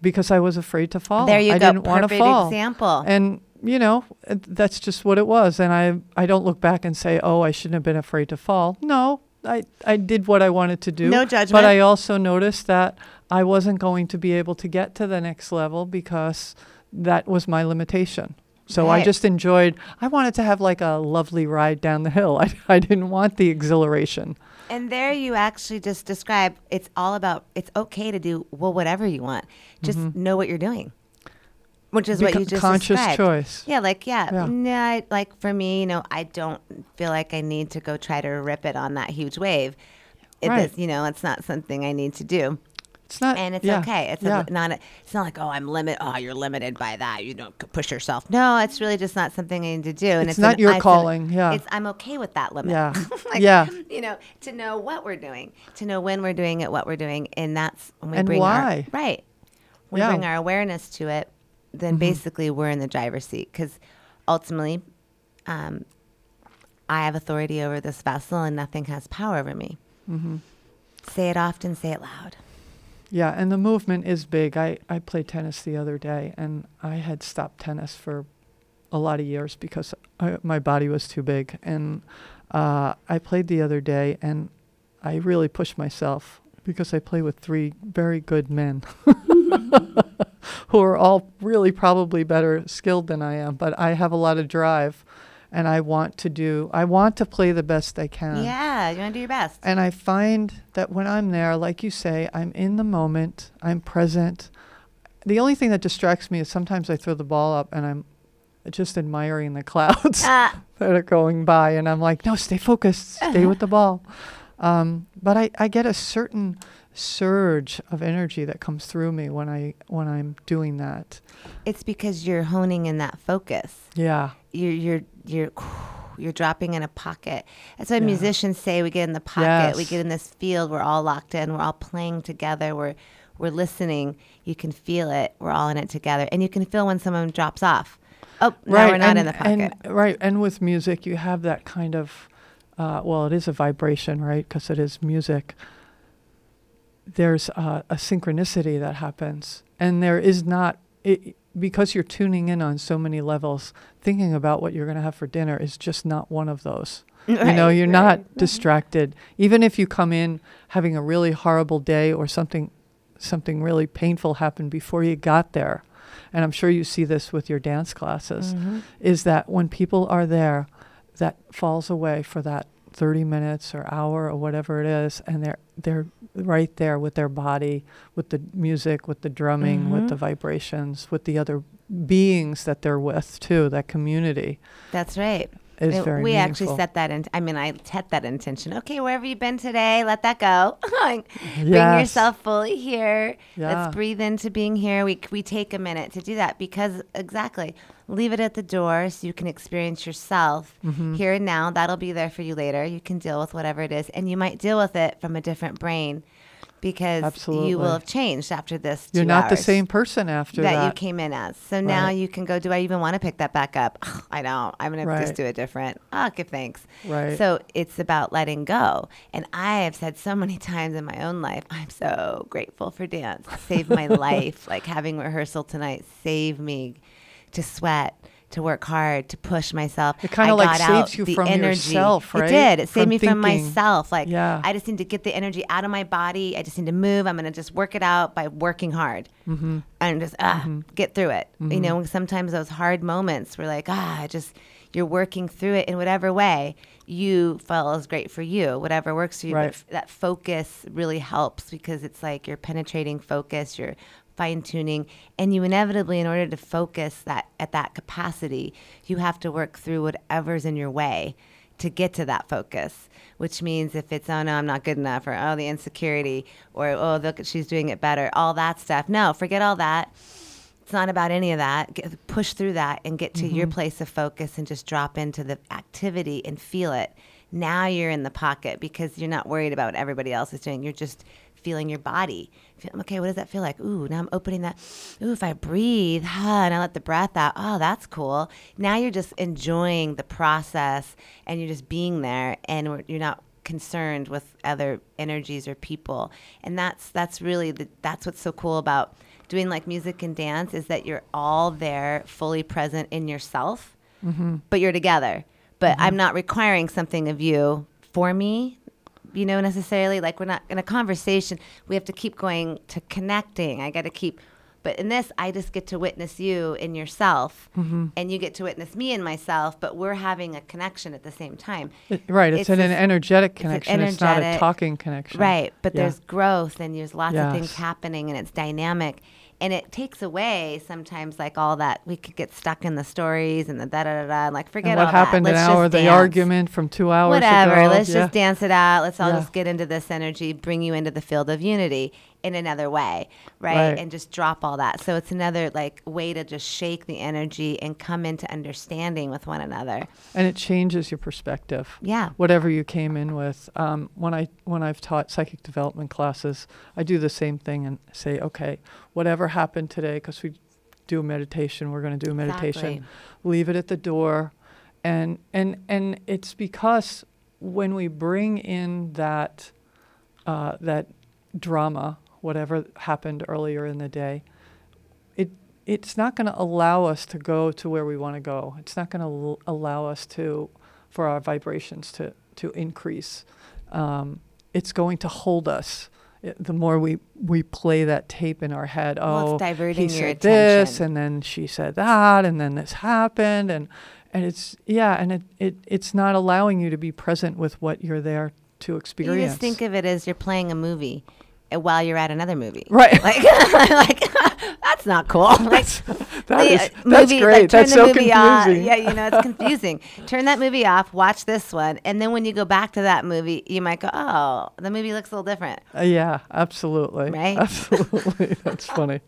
because I was afraid to fall. There you I go. didn't want to Perfect fall. example. And you know, that's just what it was. And I I don't look back and say, "Oh, I shouldn't have been afraid to fall." No, I I did what I wanted to do. No judgment. But. I also noticed that I wasn't going to be able to get to the next level because that was my limitation. So I just enjoyed. I wanted to have like a lovely ride down the hill. [LAUGHS] I I didn't want the exhilaration. And there you actually just describe it's all about it's okay to do well whatever you want. Just know what you're doing. Which is what you just Mm-hmm. conscious described. choice. Yeah, like yeah, Yeah. no, like for me, you know, I don't feel like I need to go try to rip it on that huge wave. It Right. is, you know, it's not something I need to do. It's not. and it's yeah, okay. It's yeah. a, not. A, it's not like oh, I'm limit. Oh, you're limited by that. You don't push yourself. No, it's really just not something I need to do. And It's it's, not an- your an- calling, yeah. it's I'm okay with that limit. Yeah. [LAUGHS] Like, Yeah. You know, to know what we're doing, to know when we're doing it, what we're doing, and that's when we And bring why. our right. We Yeah. Mm-hmm. bring our awareness to it. Then basically we're in the driver's seat because ultimately, um, I have authority over this vessel, and nothing has power over me. Mm-hmm. Say it often. Say it loud. Yeah, and the movement is big. I, I played tennis the other day, and I had stopped tennis for a lot of years because I, my body was too big. And uh, I played the other day, and I really pushed myself because I play with three very good men [LAUGHS] who are all really probably better skilled than I am. But I have a lot of drive, and I want to do. I want to play the best I can. Yeah, you want to do your best. And I find that when I'm there, like you say, I'm in the moment, I'm present. The only thing that distracts me is sometimes I throw the ball up and I'm just admiring the clouds Ah. [LAUGHS] that are going by. And I'm like, no, stay focused, stay with the [LAUGHS] ball. Um, but I, I get a certain surge of energy that comes through me when I when I'm doing that. It's because you're honing in that focus. Yeah. You're you're you're [SIGHS] you're dropping in a pocket. That's why Yeah. musicians say we get in the pocket. We get in this field. We're all locked in. We're all playing together. We're we're listening. You can feel it. We're all in it together, and you can feel when someone drops off. Oh, now we're not and, in the pocket. And, right, and with music, you have that kind of, uh, well, it is a vibration, right? Because it is music. There's uh, a synchronicity that happens, and there is not it, because you're tuning in on so many levels. Thinking about what you're going to have for dinner is just not one of those. you know, you're right. not distracted. Even if you come in having a really horrible day or something, something really painful happened before you got there, and I'm sure you see this with your dance classes, Mm-hmm. is that when people are there, that falls away for that 30 minutes or hour or whatever it is, and they're they're right there with their body, with the music, with the drumming, with Mhm. the vibrations, with the other beings that they're with too. That community That's right. Is Uh, very we meaningful. actually set that in. I mean, I set that intention. Okay, wherever you've been today, let that go. [LAUGHS] Like, Bring Yes. yourself fully here. Yeah. Let's breathe into being here. We we take a minute to do that because exactly, leave it at the door so you can experience yourself Mm-hmm. here and now. That'll be there for you later. You can deal with whatever it is, and you might deal with it from a different brain because you will have changed after this. You're not the same person after that, that. you came in as. So now Right. you can go, do I even want to pick that back up? [SIGHS] I don't. I'm going to just do it different. Ah, give thanks. Right. So it's about letting go. And I have said so many [LAUGHS] times in my own life, I'm so grateful for dance. Saved my [LAUGHS] life. Like having rehearsal tonight saved me to sweat. To work hard, to push myself. It kinda I like saves you the from energy. yourself, right? It did. It saved From me from myself. Like Yeah. I just need to get the energy out of my body. I just need to move. I'm going to just work it out by working hard Mm-hmm. and just ah, get through it. You know, sometimes those hard moments were like, ah, just you're working through it in whatever way you feel is great for you, whatever works for you. Right. But f- that focus really helps because it's like you're penetrating focus, you're fine tuning, and you inevitably, in order to focus that at that capacity, you have to work through whatever's in your way to get to that focus, which means if it's, oh no, I'm not good enough, or oh, the insecurity, or oh, look, she's doing it better, all that stuff. No, forget all that. It's not about any of that. Get, push through that and get to your mm-hmm. place of focus and just drop into the activity and feel it. Now you're in the pocket because you're not worried about what everybody else is doing. You're just feeling your body. Okay, what does that feel like? Ooh, now I'm opening that. Ooh, if I breathe, ah, and I let the breath out. Oh, that's cool. Now you're just enjoying the process and you're just being there and you're not concerned with other energies or people. And that's that's really the that's what's so cool about doing like music and dance is that you're all there fully present in yourself, but you're together. But I'm not requiring something of you for me, you know, necessarily. Like we're not in a conversation. We have to keep going to connecting. I got to keep. But in this, I just get to witness you in yourself, mm-hmm. and you get to witness me in myself. But we're having a connection at the same time. It- right. It's, an, an this- energetic it's an connection. It's, not a talking connection. Right, but Yeah. there's growth and there's lots of things happening and it's dynamic. And it takes away sometimes like all that we could get stuck in the stories and the da da da da and like forget And what happened an hour, the argument from two hours Whatever. ago. Let's yeah. just dance it out. Let's all Yeah. just get into this energy, bring you into the field of unity. In another way, right? Right. And just drop all that. So it's another like way to just shake the energy and come into understanding with one another. and it changes your perspective. Yeah. Whatever you came in with. Um, when I when I've taught psychic development classes, I do the same thing and say, okay, whatever happened today, because we do a meditation, we're going to do a meditation. Exactly. Leave it at the door, and and and it's because when we bring in that uh, that drama, whatever happened earlier in the day, it it's not going to allow us to go to where we want to go. It's not going to l- allow us to for our vibrations to to increase. Um, it's going to hold us. It- the more we we play that tape in our head, Well, it's oh, diverting he your said this, and then she said that, and then this happened, and and it's yeah, and it, it it's not allowing you to be present with what you're there to experience. You just think of it as you're playing a movie while you're at another movie. Right. [LAUGHS] Like, [LAUGHS] like [LAUGHS] that's not cool. Like, That is- uh, that's movie, great. Like, turn That's the so movie off. Yeah, you know, it's confusing. turn that movie off, watch this one, and then when you go back to that movie, you might go, oh, the movie looks a little different. Uh, yeah, absolutely. Right? Absolutely. That's funny.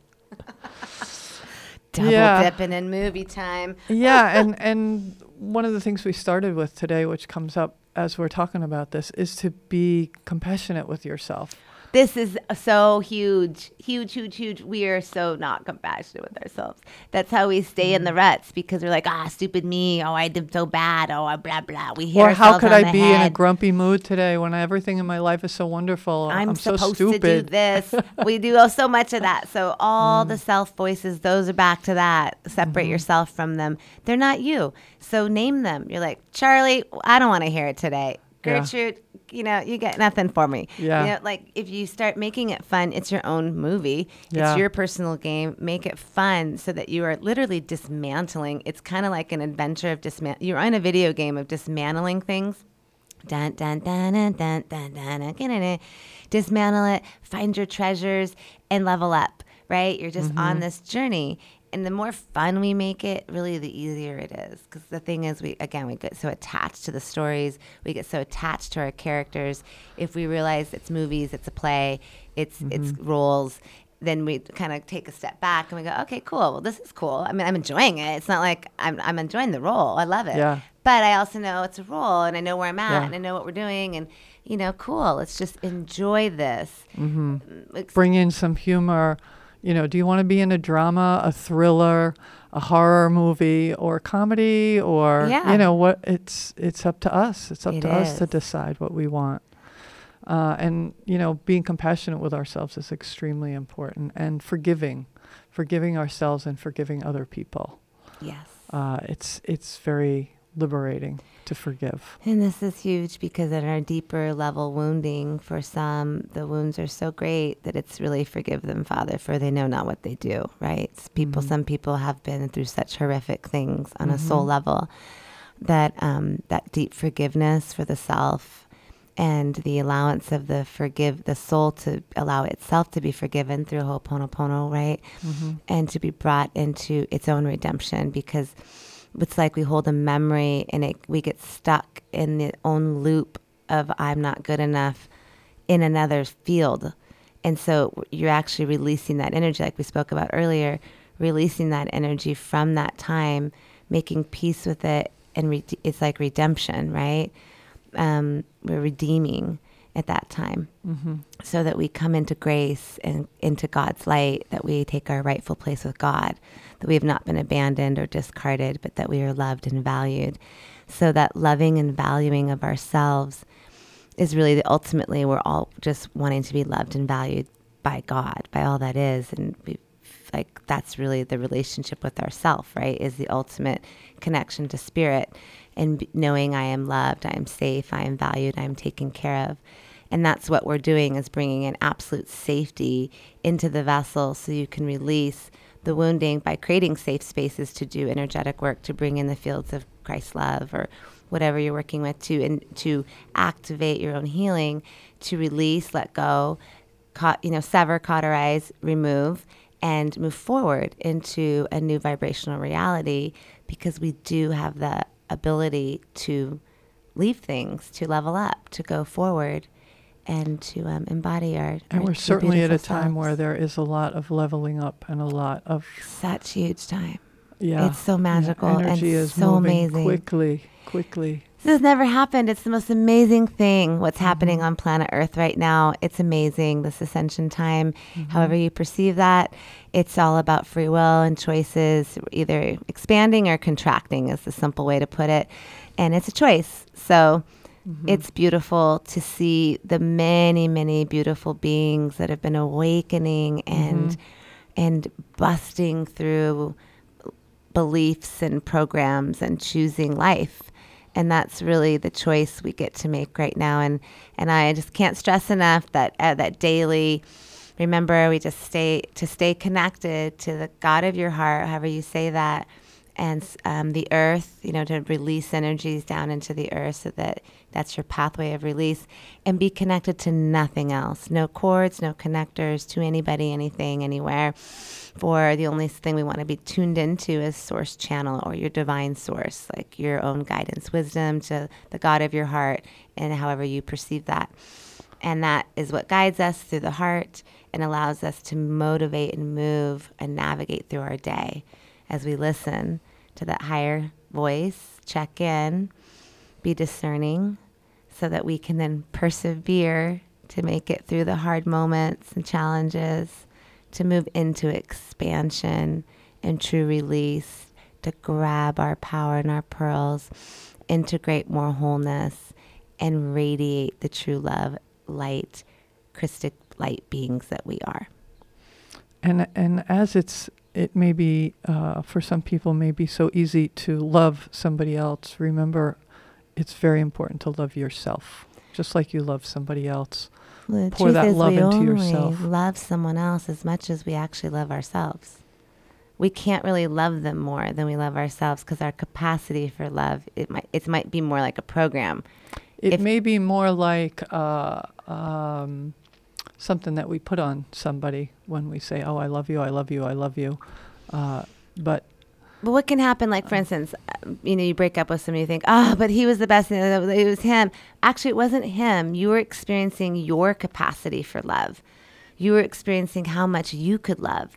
Double Yeah. dipping in movie time. yeah, and and one of the things we started with today, which comes up as we're talking about this, is to be compassionate with yourself. This is so huge, huge, huge, huge. We are so not compassionate with ourselves. That's how we stay in the Mm. ruts because we're like, ah, stupid me. Oh, I did so bad. Oh, blah blah. We hear Or how could I be in a grumpy mood today when everything in my life is so wonderful? I'm, so supposed stupid. to do this. [LAUGHS] we do oh, so much of that. So all Mm. the self voices, those are back to that. Separate Mm-hmm. yourself from them. They're not you. So name them. You're like Charlie. I don't want to hear it today. Yeah. You know, you get nothing for me. Yeah. You know, like if you start making it fun, it's your own movie. Yeah. It's your personal game. Make it fun so that you are literally dismantling. It's kind of like an adventure of dismant. You're on a video game of dismantling things dun dun dun dun dun dun dun dun, dun, dun. dismantle it find your treasures and level up right you're just on mm-hmm. this journey and the more fun we make it really the easier it is because the thing is we again we get so attached to the stories we get so attached to our characters if we realize it's movies it's a play it's it's roles then we kind of take a step back and we go okay cool well this is cool i mean i'm enjoying it it's not like i'm, I'm enjoying the role i love it Yeah. but I also know it's a role and I know where I'm at Yeah. and I know what we're doing and you know, cool. Let's just enjoy this. Mm-hmm. Bring in some humor. You know, do you want to be in a drama, a thriller, a horror movie, or comedy, or Yeah. you know what? It's it's up to us. It's up It to us to decide what we want. Uh, and you know, being compassionate with ourselves is extremely important, and forgiving, forgiving ourselves and forgiving other people. Yes. Uh, it's it's very liberating to forgive. And this is huge because at our deeper level wounding, for some, the wounds are so great that it's really forgive them, Father, for they know not what they do, right? It's People, mm-hmm. some people have been through such horrific things on a soul mm-hmm. level that um, that deep forgiveness for the self and the allowance of the forgive the soul to allow itself to be forgiven through Ho'oponopono, right? Mm-hmm. And to be brought into its own redemption because it's like we hold a memory and it, we get stuck in the own loop of I'm not good enough in another field. And so you're actually releasing that energy, like we spoke about earlier, releasing that energy from that time, making peace with it. And re- it's like redemption, right? Um, we're redeeming at that time mm-hmm. so that we come into grace and into God's light, that we take our rightful place with God, that we have not been abandoned or discarded, but that we are loved and valued. So that loving and valuing of ourselves is really the ultimately we're all just wanting to be loved and valued by God, by all that is, and we, like that's really the relationship with ourself, right? Is the ultimate connection to spirit, and knowing I am loved, I am safe, I am valued, I am taken care of, and that's what we're doing is bringing an absolute safety into the vessel, so you can release the wounding by creating safe spaces to do energetic work to bring in the fields of Christ's love or whatever you're working with to and to activate your own healing, to release, let go, you know, sever, cauterize, remove, and move forward into a new vibrational reality because we do have the ability to leave things, to level up, to go forward, and to um, embody our. And our we're certainly at a beautiful time where there is a lot of leveling up and a lot of such huge time. yeah. It's so yeah, magical energy and is so moving amazing. quickly, quickly. This has never happened. It's the most amazing thing what's happening Mm-hmm. on planet Earth right now. It's amazing, this ascension time. Mm-hmm. However, you perceive that, it's all about free will and choices, either expanding or contracting, is the simple way to put it. And it's a choice. So Mm-hmm. it's beautiful to see the many, many beautiful beings that have been awakening and Mm-hmm. and busting through beliefs and programs and choosing life and that's really the choice we get to make right now and and I just can't stress enough that uh, that daily remember we just stay to stay connected to the God of your heart however you say that and um, the earth you know to release energies down into the earth so that that's your pathway of release and be connected to nothing else. No cords no connectors to anybody anything anywhere. For the only thing we want to be tuned into is source channel or your divine source, like your own guidance, wisdom to the God of your heart, and however you perceive that. And that is what guides us through the heart and allows us to motivate and move and navigate through our day as we listen to that higher voice, check in, be discerning, so that we can then persevere to make it through the hard moments and challenges to move into expansion and true release, to grab our power and our pearls, integrate more wholeness, and radiate the true love, light, Christic light beings that we are. And and as it's it may be uh, for some people may be so easy to love somebody else. Remember, it's very important to love yourself, just like you love somebody else. Well, the Pour truth that is love we into only yourself. love someone else as much as we actually love ourselves. We can't really love them more than we love ourselves because our capacity for love it might it might be more like a program. It If- may be more like uh, um, something that we put on somebody when we say, "Oh, I love you, I love you, I love you," uh, but But what can happen, like for instance, um, you know, you break up with somebody, you think, oh, but he was the best. It was him. Actually, it wasn't him. You were experiencing your capacity for love. You were experiencing how much you could love.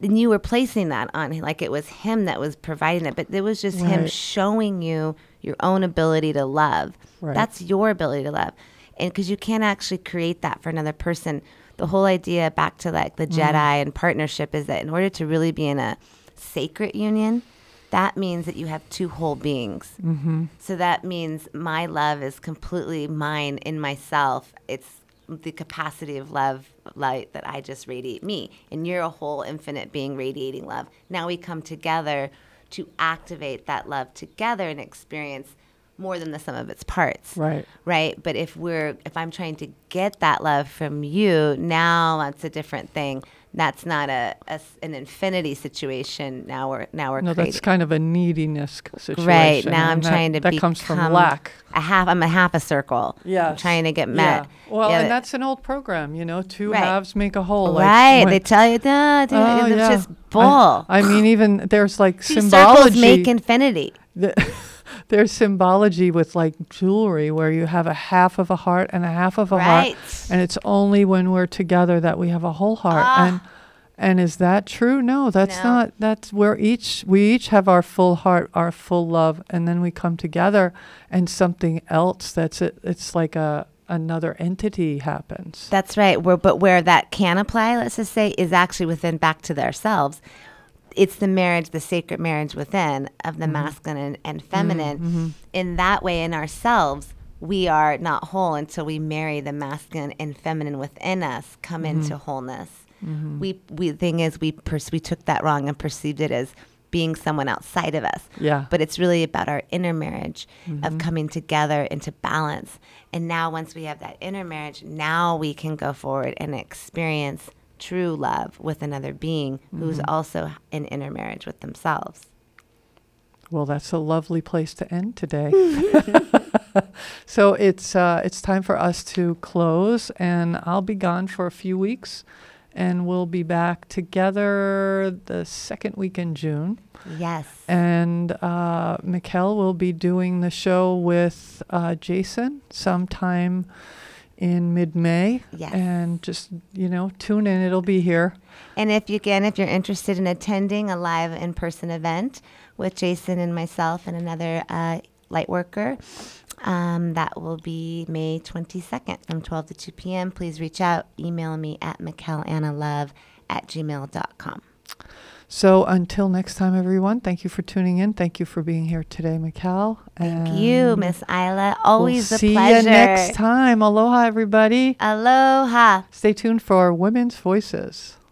And you were placing that on him, like it was him that was providing it, but it was just him showing you your own ability to love. Right. That's your ability to love. And because you can't actually create that for another person. The whole idea back to like the Jedi and partnership is that in order to really be in a sacred union, that means that you have two whole beings. Mm-hmm. So that means my love is completely mine in myself. It's the capacity of love, light that I just radiate me. And you're a whole infinite being radiating love. Now we come together to activate that love together and experience more than the sum of its parts right. right but if we're if i'm trying to get that love from you now that's a different thing that's not a, a s- an infinity situation now we're now we're No, creating that's kind of a neediness situation. right now i'm that- trying to That comes from lack. a half i'm a half a circle I'm trying to get met Yeah. Well, Yeah, and that's an old program, you know, two Right. halves make a whole. like, right when- they tell you that Oh, it's yeah. just I- bull I, mean, even there's like two symbology. circles make infinity the, [LAUGHS] there's symbology with like jewelry where you have a half of a heart and a half of a Right. heart, and it's only when we're together that we have a whole heart. Ah. And and is that true? No, that's No. not. That's where each we each have our full heart, our full love, and then we come together, and something else that's it. It's like a another entity happens. That's right. Where, but where that can apply, let's just say, is actually within back to ourselves. It's the marriage, the sacred marriage within of the mm-hmm. masculine and, feminine. Mm-hmm. In that way, in ourselves, we are not whole until we marry the masculine and feminine within us, come mm-hmm. into wholeness. We, we, the thing is, we pers- we took that wrong and perceived it as being someone outside of us. Yeah. But it's really about our inner marriage of coming together into balance. And now, once we have that inner marriage, now we can go forward and experience true love with another being who's also in inner marriage with themselves. Well, that's a lovely place to end today. [LAUGHS] [LAUGHS] so it's uh, it's time for us to close, and I'll be gone for a few weeks, and we'll be back together the second week in June. Yes. And uh, Michal will be doing the show with uh, Jason sometime in mid-May. Yes. And just, you know, tune in. It'll be here. And if you can, if you're interested in attending a live in-person event with Jason and myself and another uh, light worker, um, that will be May 22nd from 12 to 2 p.m. Please reach out. Email me at michalannalove at gmail.com. So until next time, everyone, thank you for tuning in. Thank you for being here today, Michal. Thank you, Miss Isla. Always we'll a see pleasure. you next time. Aloha, everybody. Aloha. Stay tuned for Women's Voices.